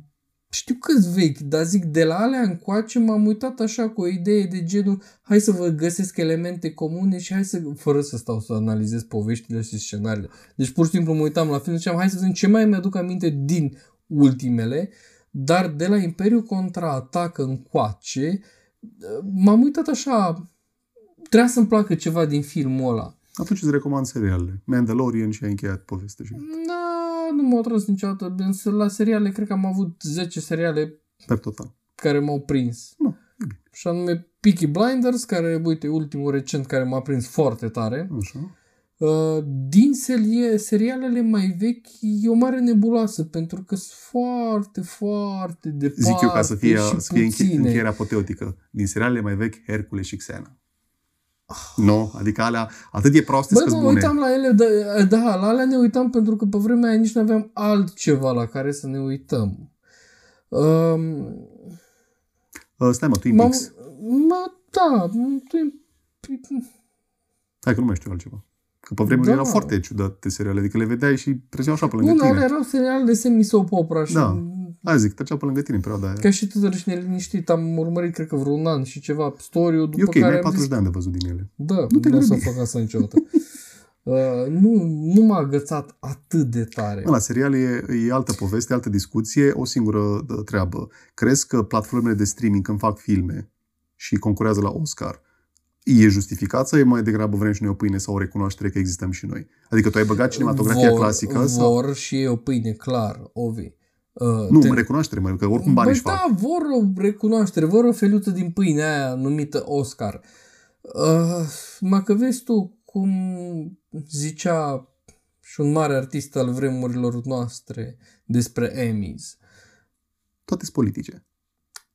știu câți vechi, dar zic, de la alea încoace m-am uitat așa cu o idee de genul, hai să vă găsesc elemente comune și hai să, fără să stau să analizez poveștile și scenariile. Deci pur și simplu mă uitam la film și ziceam, hai să vedem ce mai mi-aduc aminte din ultimele, dar de la Imperiu contraatacă încoace, m-am uitat așa, trebuia să-mi placă ceva din filmul ăla. Atunci îți recomand serialele. Mandalorian și ai încheiat povestea. Și... Da, nu m-au tras niciodată, însă la seriale cred că am avut 10 seriale Per total. care m-au prins. Nu, e bine. Și anume Peaky Blinders, care, uite, ultimul recent care m-a prins foarte tare. Așa. Uh, din serie, serialele mai vechi e o mare nebuloasă, pentru că sunt foarte, foarte departe Zic eu ca să fie, și să fie înche- puține. încheierea apoteotică. Din serialele mai vechi, Hercule și Xena. Nu, adică alea atât e proaste Bă, că mă bune. uitam la ele, da, da, la alea ne uitam pentru că pe vremea aia nici nu aveam altceva la care să ne uităm. Um, Uh, stai mă, Twin m-am, Peaks. mă, da, Twin Hai că nu mai știu altceva. Că pe vremuri Da. erau foarte ciudate seriale, adică le vedeai și treceau așa pe lângă Bun, tine. alea erau seriale de semi-soap opera și Da. Aia zic, treceau pe lângă tine în perioada aia. ca și tânăr și neliniștit am urmărit, cred că vreun an și ceva story după E ok, care mai ai am 40 zis, de ani de văzut din ele. da, Nu te nu o să grăbi. fac asta niciodată. uh, nu, nu m-a agățat atât de tare. Mă, la serial e, e altă poveste, altă discuție, o singură dă, treabă. Crezi că platformele de streaming când fac filme și concurează la Oscar, e justificat sau e mai degrabă vrem și noi o pâine sau o recunoaștere că existăm și noi? Adică tu ai băgat cinematografia vor, clasică vor sau... și ei o pâine, clar, Ovi. Uh, Nu, te- mă recunoaștere, mă, că oricum bani Băi, își fac. da, vor o recunoaștere, vor o feluță din pâine aia numită Oscar. Uh, mă că vezi tu cum zicea și un mare artist al vremurilor noastre despre Emmys. Toate sunt politice.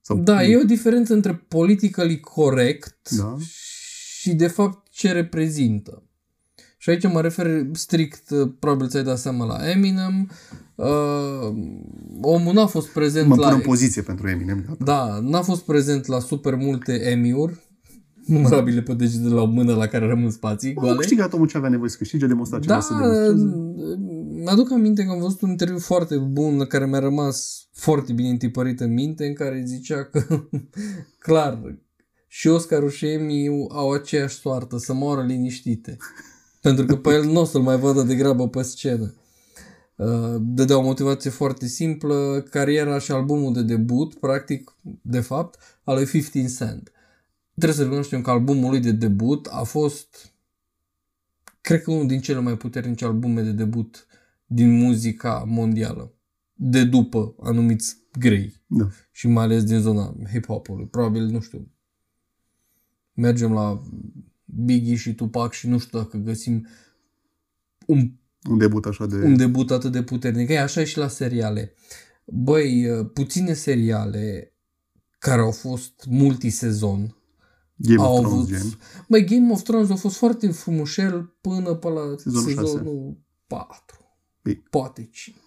Sau, Da, e o diferență între politically correct Da. și de fapt ce reprezintă. Și aici mă refer strict, uh, probabil ți-ai dat seama, la Eminem. Uh, omul n-a fost prezent Mă la... pun în poziție pentru Eminem. Gata. Da, n-a fost prezent la super multe Emmy-uri, numărabile pe degete de la o mână la care rămân spații Mă, a goale. câștigat omul ce avea nevoie să câștige, a demonstrat ce Da, vrea să demonstreze. mi-aduc aminte că am văzut un interviu foarte bun care mi-a rămas foarte bine întipărit în minte, în care zicea că, clar, și Oscar și Emmy au aceeași soartă, să moară liniștite. Pentru că pe el nu o să-l mai vadă de grabă pe scenă. Uh, Dădea o motivație foarte simplă, cariera și albumul de debut, practic, de fapt, al lui 15 Cent. Trebuie să recunoaștem că albumul lui de debut a fost, cred că unul din cele mai puternice albume de debut din muzica mondială. De după anumiți grei Da. și mai ales din zona hip-hop-ului. Probabil, nu știu, mergem la Biggie și Tupac și nu știu dacă găsim un, Un debut așa de... un debut atât de puternic. E așa e și la seriale. Băi, puține seriale care au fost multisezon Game au of Thrones, avut... gen. Băi, Game of Thrones a fost foarte frumușel până pe la Sezonul sezonul 4. Bine. Poate 5.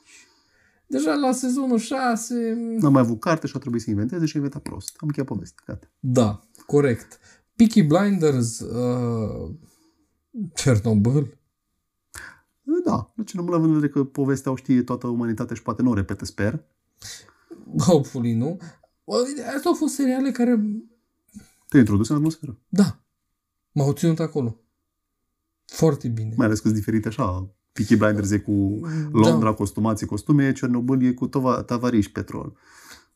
Deja la sezonul 6... N-am mai avut carte și a trebuit să inventeze și a inventat prost. Am încheiat povestea. Gata. Da, corect. Peaky Blinders, uh, Chernobyl, Da, deci nu mă la vedere că povestea o știe toată umanitatea și poate nu o repete, sper. hopefully nu. Bă, Astea au fost seriale care, Te introdus în atmosferă. da, m-au ținut acolo. Foarte bine. Mai ales că sunt diferite așa. Peaky Blinders e cu Londra, costumații, costume, Cernobâl e cu tova, tavariș, petrol.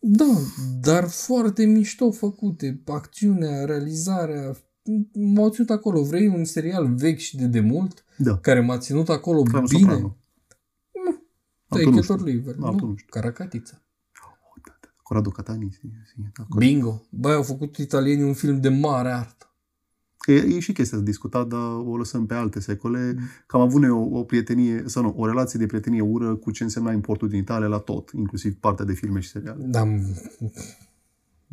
Da, dar foarte mișto făcute. Acțiunea, realizarea, m-au ținut acolo. Vrei un serial vechi și de demult, Da. care m-a ținut acolo Cranu bine? Soprano. Take Altul nu it știu. or leave it. Altul Nu, nu știu. Caracatița. Corrado Catani. sì, sì, da, corect. Bingo. Băi, au făcut italienii un film de mare artă. E, e și chestia de discutat, dar o lăsăm pe alte secole. Mm. Că am avut noi o, o prietenie, sau nu, o relație de prietenie ură cu ce însemna importul din Italia la tot, inclusiv partea de filme și seriale. Da.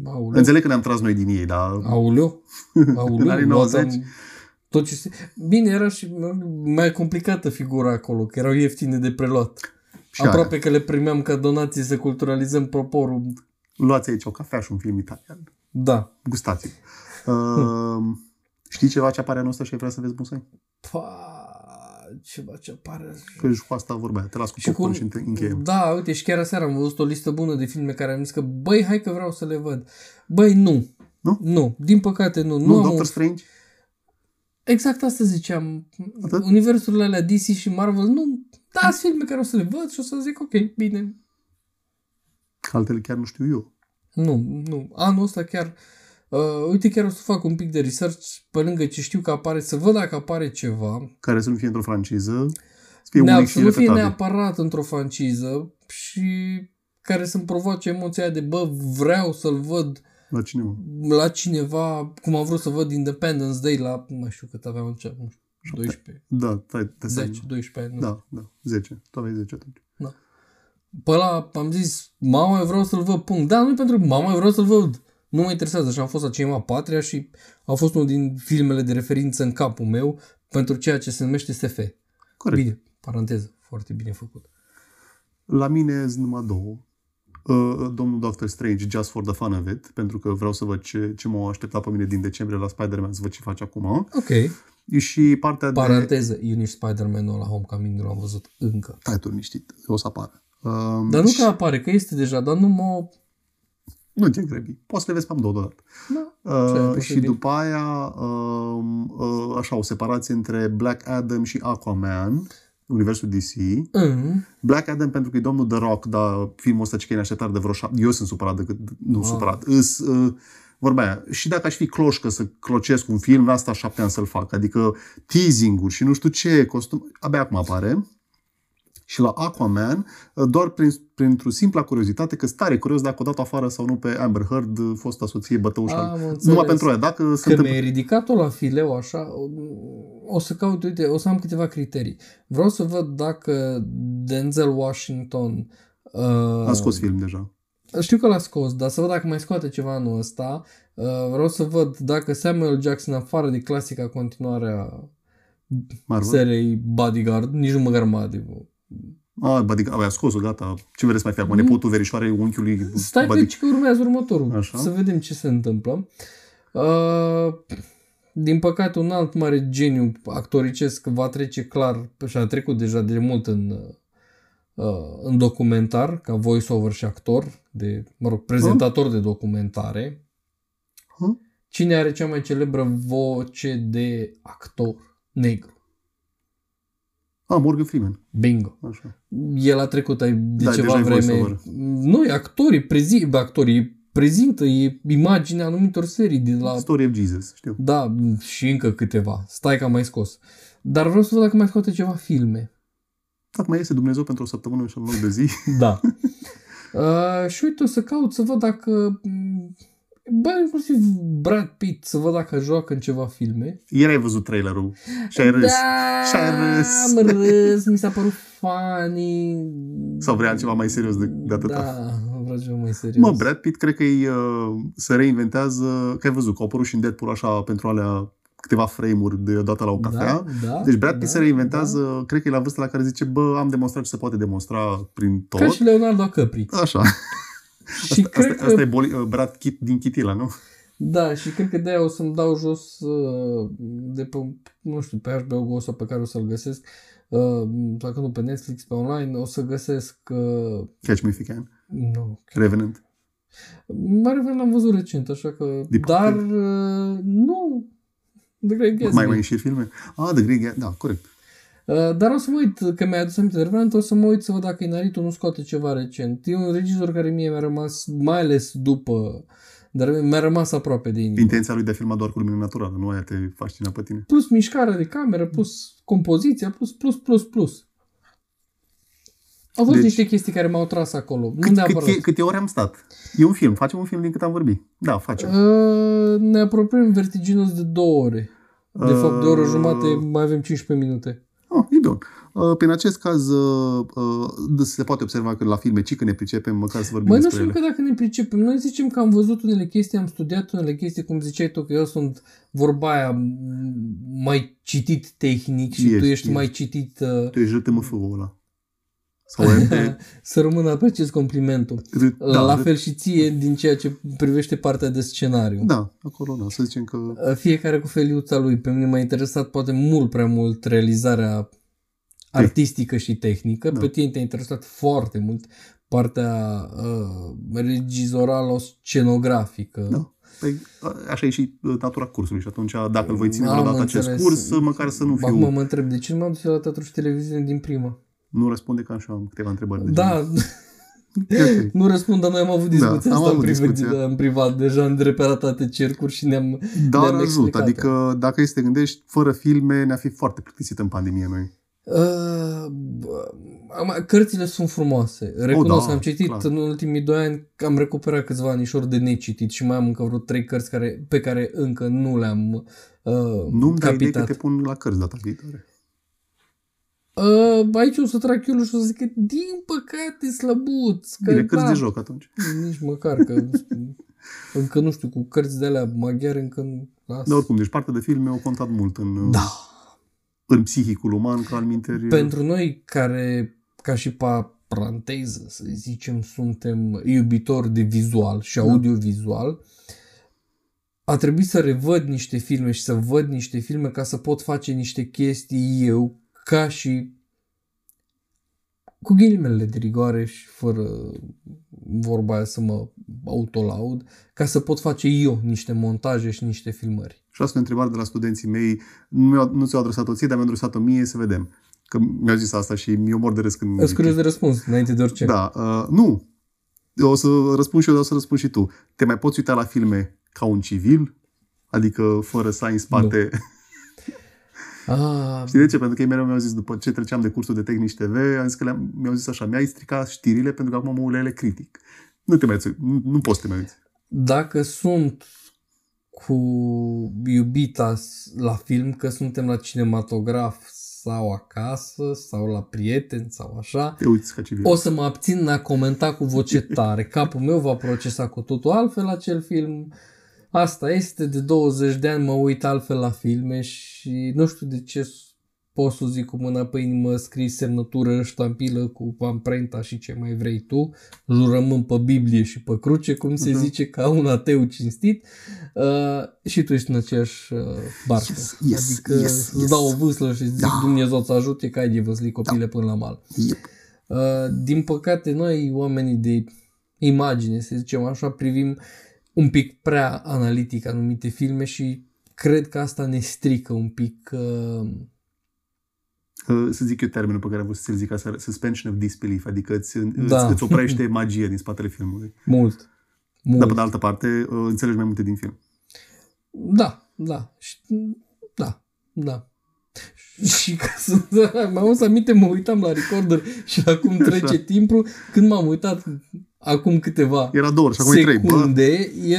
Auleu. Înțeleg că ne-am tras noi din ei, dar Auleu. Auleu. În anii luatam 90. Tot ce se... Bine, era și mai complicată figura acolo, că erau ieftine de preluat. și Aproape aia. că le primeam ca donații să culturalizăm proporul. Luați aici o cafea și un film italian. Da. Gustați uh, Știi ceva ce apare anul ăsta și ai vrea să vezi Musai? Pa, ceva ce apare. Că și cu asta vorba aia. Te las cu Și popcorn cum, și înte- încheiem. da, uite, și chiar aseară am văzut o listă bună de filme care am zis că, băi, hai că vreau să le văd. Băi, nu. Nu? Nu, din păcate nu. Nu, Nu, am Doctor un... Strange? Exact asta ziceam. Atât? Universurile alea DC și Marvel, nu, da, sunt filme care o să le văd și o să zic, ok, bine. Altele chiar nu știu eu. Nu, nu. Anul ăsta chiar, uh, uite, chiar o să fac un pic de research pe lângă ce știu că apare, să văd dacă apare ceva. Care să nu fie într-o franciză. Să fie Ne- unic și să nu fie repetate. neapărat într-o franciză și care să-mi provoace emoția aia de, bă, vreau să-l văd La cinema. la cineva, cum am vrut să văd Independence Day la, nu mai știu cât aveam în ce, nu știu, 12, Da, stai, te 10, 12 ani. nu Da, da, 10. Tu aveai 10 atunci. Pe ăla am zis, mama, eu vreau să-l văd, punct. Da, nu pentru că mama, eu vreau să-l văd. Nu mă interesează și am fost la cinema Patria și a fost unul din filmele de referință în capul meu pentru ceea ce se numește SF. Corect. Bine, paranteză, foarte bine făcut. La mine sunt numai două. Uh, domnul Doctor Strange, Just for the Fun of It, pentru că vreau să văd ce, ce m-a așteptat pe mine din decembrie la Spider-Man, să văd ce face acum. Ok. Și partea de... Paranteză, eu nici Spider-Man-ul la Homecoming nu l-am văzut încă. Stai tu liniștit, o să apară. Um, Dar nu și- că apare, că este deja, dar nu mă... Nu te grăbi. Poți să le vezi pe amândouă deodată. Da. Ce ai Uh, pus și de bine? după aia, um, uh, așa, o separație între Black Adam și Aquaman, universul DC. Mm. Black Adam pentru că e domnul The Rock, dar filmul ăsta ce că e în așteptare de vreo șapte... Eu sunt supărat decât... Nu Ah. supărat. Îs, uh, vorba aia. Și dacă aș fi cloșcă să clocesc un film, asta șapte ani să-l fac. Adică teasing-uri și nu știu ce, costum... Abia acum apare. Și la Aquaman, uh, doar prin, printr-o simpla curiozitate, că stare curios dacă o dat afară sau nu pe Amber Heard, uh, fosta soție bătăușa. Am înțeles. Numai pentru aia. Dacă se Că întâmplă... mi-ai ridicat-o la fileu așa, o, o să caut, uite, o să am câteva criterii. Vreau să văd dacă Denzel Washington uh, A scos film deja. Știu că l-a scos, dar să văd dacă mai scoate ceva anul ăsta. Uh, vreau să văd dacă Samuel Jackson, afară de clasica continuare a Marvel. seriei Bodyguard, nici nu măcar Bodyguard. Ah, Bodyguard, a scos-o, gata. Ce vreți să mai fie acum? Nepotul verișoarei unchiului Mm. Stai Body... că, că urmează următorul. Așa. Să vedem ce se întâmplă. Uh, din păcate, un alt mare geniu actoricesc va trece clar și a trecut deja de mult în, uh, în documentar, ca voice-over și actor, de, mă rog, prezentator de documentare. Huh? Cine are cea mai celebră voce de actor negru? Ah, Morgan Freeman. Bingo. Așa. El a trecut ai- de Da, ceva deja e vreme. voice-over. Nu, e actorii, prezi, bă, actorii prezintă, e imaginea anumitor serii de la... Story of Jesus, știu. Da, și încă câteva. Stai că am mai scos. Dar vreau să văd dacă mai scoate ceva filme. Dacă mai iese Dumnezeu pentru o săptămână și un loc de zi, Da. uh, și uite, o să caut să văd dacă... m, Bă, inclusiv Brad Pitt, să văd dacă joacă în ceva filme. ieri ai văzut trailerul și ai râs. Da, Și ai râs. am râs, mi s-a părut funny. Sau vrea ceva mai serios de, de atâta? Da, vreau ceva mai serios. Mă, Brad Pitt cred că e, uh, se reinventează, că ai văzut, că au apărut și în Deadpool așa pentru alea câteva frame-uri deodată la o cafea. Da, da, Deci Brad Pitt da, se reinventează, cred că e la vârsta la care zice, bă, am demonstrat ce se poate demonstra prin Da. tot. Ca și Leonardo Capri. Așa. Și Asta, cred asta, că... asta e boli, uh, Brad Pitt din Chitila, nu? Da, și cred că de-aia o să-mi dau jos uh, de pe, nu știu, pe HBO Go sau pe care o să-l găsesc, uh, dacă nu pe Netflix, pe online, o să găsesc, uh, Catch Me If You Can. nu, Revenant. Mare Van l-am văzut recent, așa că, Deep dar uh, nu, The Great Gatsby. Mai mai înșir filme? Ah, The Great Gatsby, da, corect. Uh, dar o să mă uit, că mi-ai adus aminte de Revenant, o să mă uit să văd dacă Inarito nu scoate ceva recent. E un regizor care mie mi-a rămas, mai ales după, dar mi-a rămas aproape de inimă. Intenția lui de a filma doar cu lumină naturală, nu aia te fascina pe tine. Plus mișcarea de cameră, plus compoziția, plus, plus, plus, plus. Au fost Deci- niște chestii care m-au tras acolo. nu Cât, neapărat. cât, e, câte ore am stat? E un film, facem un film din cât am vorbit. Da, facem. Uh, ne apropiem vertiginos de două ore. De Uh, fapt, de o oră jumate mai avem 15 minute. Oh, e bun. Uh, Prin acest caz uh, uh, se poate observa că la filme, ci că ne pricepem, măcar să vorbim Mai nu despre știu ele. că dacă ne pricepem. Noi zicem că am văzut unele chestii, am studiat unele chestii, cum ziceai tu, că eu sunt vorba aia m- mai citit tehnic și Ești, tu ești ești. mai citit uh, Tu ești JTMF-ul ăla. Sau MP. să rămân apreciez complimentul. Da, Da, la fel și ție din ceea ce privește partea de scenariu. Da, acolo, da, să zicem că... Uh, Fiecare cu feliuța lui. Pe mine m-a interesat poate mult prea mult realizarea artistică și tehnică. Da. Pe tine te-a interesat foarte mult partea uh, regizorală, scenografică. Da. Păi, a- așa e și uh, natura cursului și atunci dacă îl voi ține Am vreodată acest înțeles. curs, măcar să nu fiu... Acum mă întreb, de ce nu m-am dus eu la teatru și televiziune din prima? Nu răspunde că așa am câteva întrebări. de Da, genul. Ok. nu răspund, dar noi am avut discuția Da, am asta în, avut privat, discuția. în privat, deja în repetate cercuri și ne-am, Dar ne-am ajută, explicat. adică dacă este gândești, fără filme ne-a fi foarte plictisit în pandemie noi. Uh, bă, am- cărțile sunt frumoase. Recunosc da, că am citit clar. în ultimii doi ani, am recuperat câțiva anișori de necitit și mai am încă vreo trei cărți care, pe care încă nu le-am uh, Nu-mi dai idee că capitat. te pun la cărți data viitoare. Uh, aici o să trag chiulul și o să zic că din păcate slăbuț. Că, Bine, cărți da, de joc atunci. Nici măcar că încă nu știu, cu cărți de alea maghiare încă nu las. Dar oricum, deci partea de filme au contat mult în, Da. în psihicul uman, ca al minteri. Pentru noi care, ca și pa paranteză, să zicem, suntem iubitori de vizual și audiovizual, a trebuit să revăd niște filme și să văd niște filme ca să pot face niște chestii eu ca și cu ghilimele de rigoare și fără vorba aia să mă autolaud, ca să pot face eu niște montaje și niște filmări. Și asta e o întrebare de la studenții mei. Nu, mi-au- nu ți-au adresat-o ție, dar mi-au adresat-o mie să vedem. Că mi-au zis asta și mi-o mor de râs când... Îți curios de răspuns, înainte de orice. Da, uh, nu. Eu o să răspund și eu, dar o să răspund și tu. Te mai poți uita la filme ca un civil? Adică fără să ai în spate... Ah, Știi de ce? Pentru că ei mereu mi-au zis, după ce treceam de cursul de tehnici TV, am zis că le-am, mi-au zis așa, mi-ai stricat știrile pentru că acum mă uit la ele critic. Nu te mai uiți, nu, nu poți să te mai uiți. dacă sunt cu iubita s- la film, că suntem la cinematograf sau acasă sau la prieteni sau așa, Te uiți ca civil. o să mă abțin în a comenta cu voce tare. Capul meu va procesa cu totul altfel acel film. Asta este, de 20 de ani mă uit altfel la filme și nu știu de ce s- pot să zic cu mâna pe inimă, scrii semnătură, ștampilă cu amprenta și ce mai vrei tu, jurământ pe Biblie și pe cruce, cum se Mhm. zice, ca un ateu cinstit uh, și tu ești în aceeași uh, barcă. Yes, yes, adică yes, îți yes. dau o vâslă și zic Da. Dumnezeu să ajute că ai de văsli copile până la mal. Yep. Uh, din păcate, noi, oamenii de imagine, să zicem așa, privim un pic prea analitic anumite filme și cred că asta ne strică un pic uh, Uh, Să zic eu termenul pe care am vrut să-l zic aseară, suspension of disbelief, adică îți, Da. îți, îți oprește magia din spatele filmului. mult. Mult. Dar pe de altă parte, uh, înțelegi mai multe din film. Da, da. Și, da, da. Și ca să mai mult să aminte, mă uitam la recorder și acum trece Așa. timpul. Când m-am uitat acum câteva Era două ori și acum e trei. Bă, secunde, e,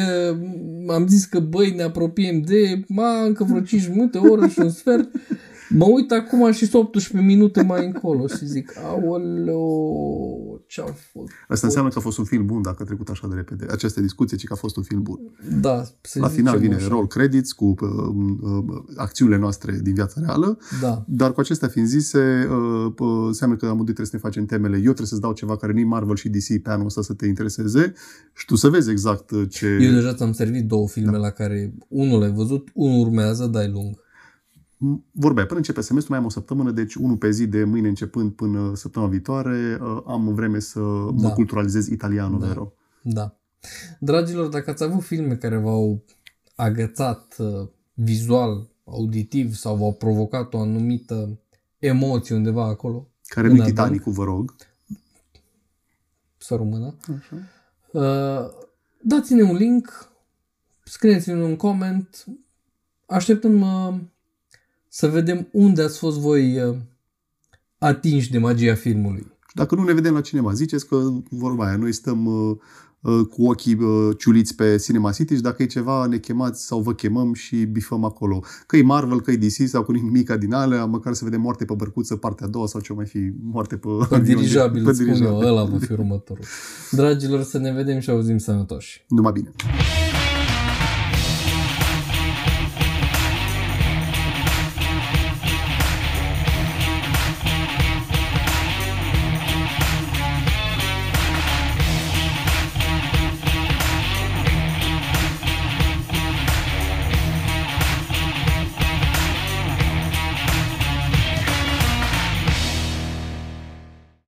am zis că băi, ne apropiem de, ma, încă vreo 5 minute, o oră și un sfert. Mă uit acum și sunt 18 minute mai încolo și zic, aoleo, ce-am făcut? Asta înseamnă că a fost un film bun dacă a trecut așa de repede. Această discuție, ci că a fost un film bun. Da, să La final zicem vine așa. roll credits cu uh, uh, acțiunile noastre din viața reală, Da, dar cu acestea fiind zise, uh, uh, înseamnă că amândoi trebuie să ne facem temele. Eu trebuie să-ți dau ceva care nu Marvel și DC pe anul ăsta să te intereseze și tu să vezi exact uh, ce... eu deja ți-am servit două filme da. la care unul l-ai văzut, unul urmează, dai lung. Vorbeai, până începe semestrul, mai am o săptămână, deci unul pe zi de mâine începând până săptămâna viitoare, uh, am vreme să mă Da. culturalizez italiano, Da. vero. Da. Dragilor, dacă ați avut filme care v-au agățat uh, vizual, auditiv sau v-au provocat o anumită emoții undeva acolo. Care În nu-i adânc. Titanicul, vă rog. Să rămână. Așa. Uh, dați-ne un link, scrieți-ne un comment. Așteptăm uh, să vedem unde ați fost voi uh, atinși de magia filmului. Și dacă nu ne vedem la cinema, ziceți că vorba aia, noi stăm uh, uh, cu ochii uh, ciuliți pe Cinema City și dacă e ceva, ne chemați sau vă chemăm și bifăm acolo. Că e Marvel, că e DC sau cu nimica din alea, măcar să vedem moarte pe bărcuță, partea a doua sau ce mai fi moarte pe, Pe avion. dirijabil, pe îți spun eu, dirijabil. ăla va fi următorul. Dragilor, să ne vedem și auzim sănătoși. Numai bine.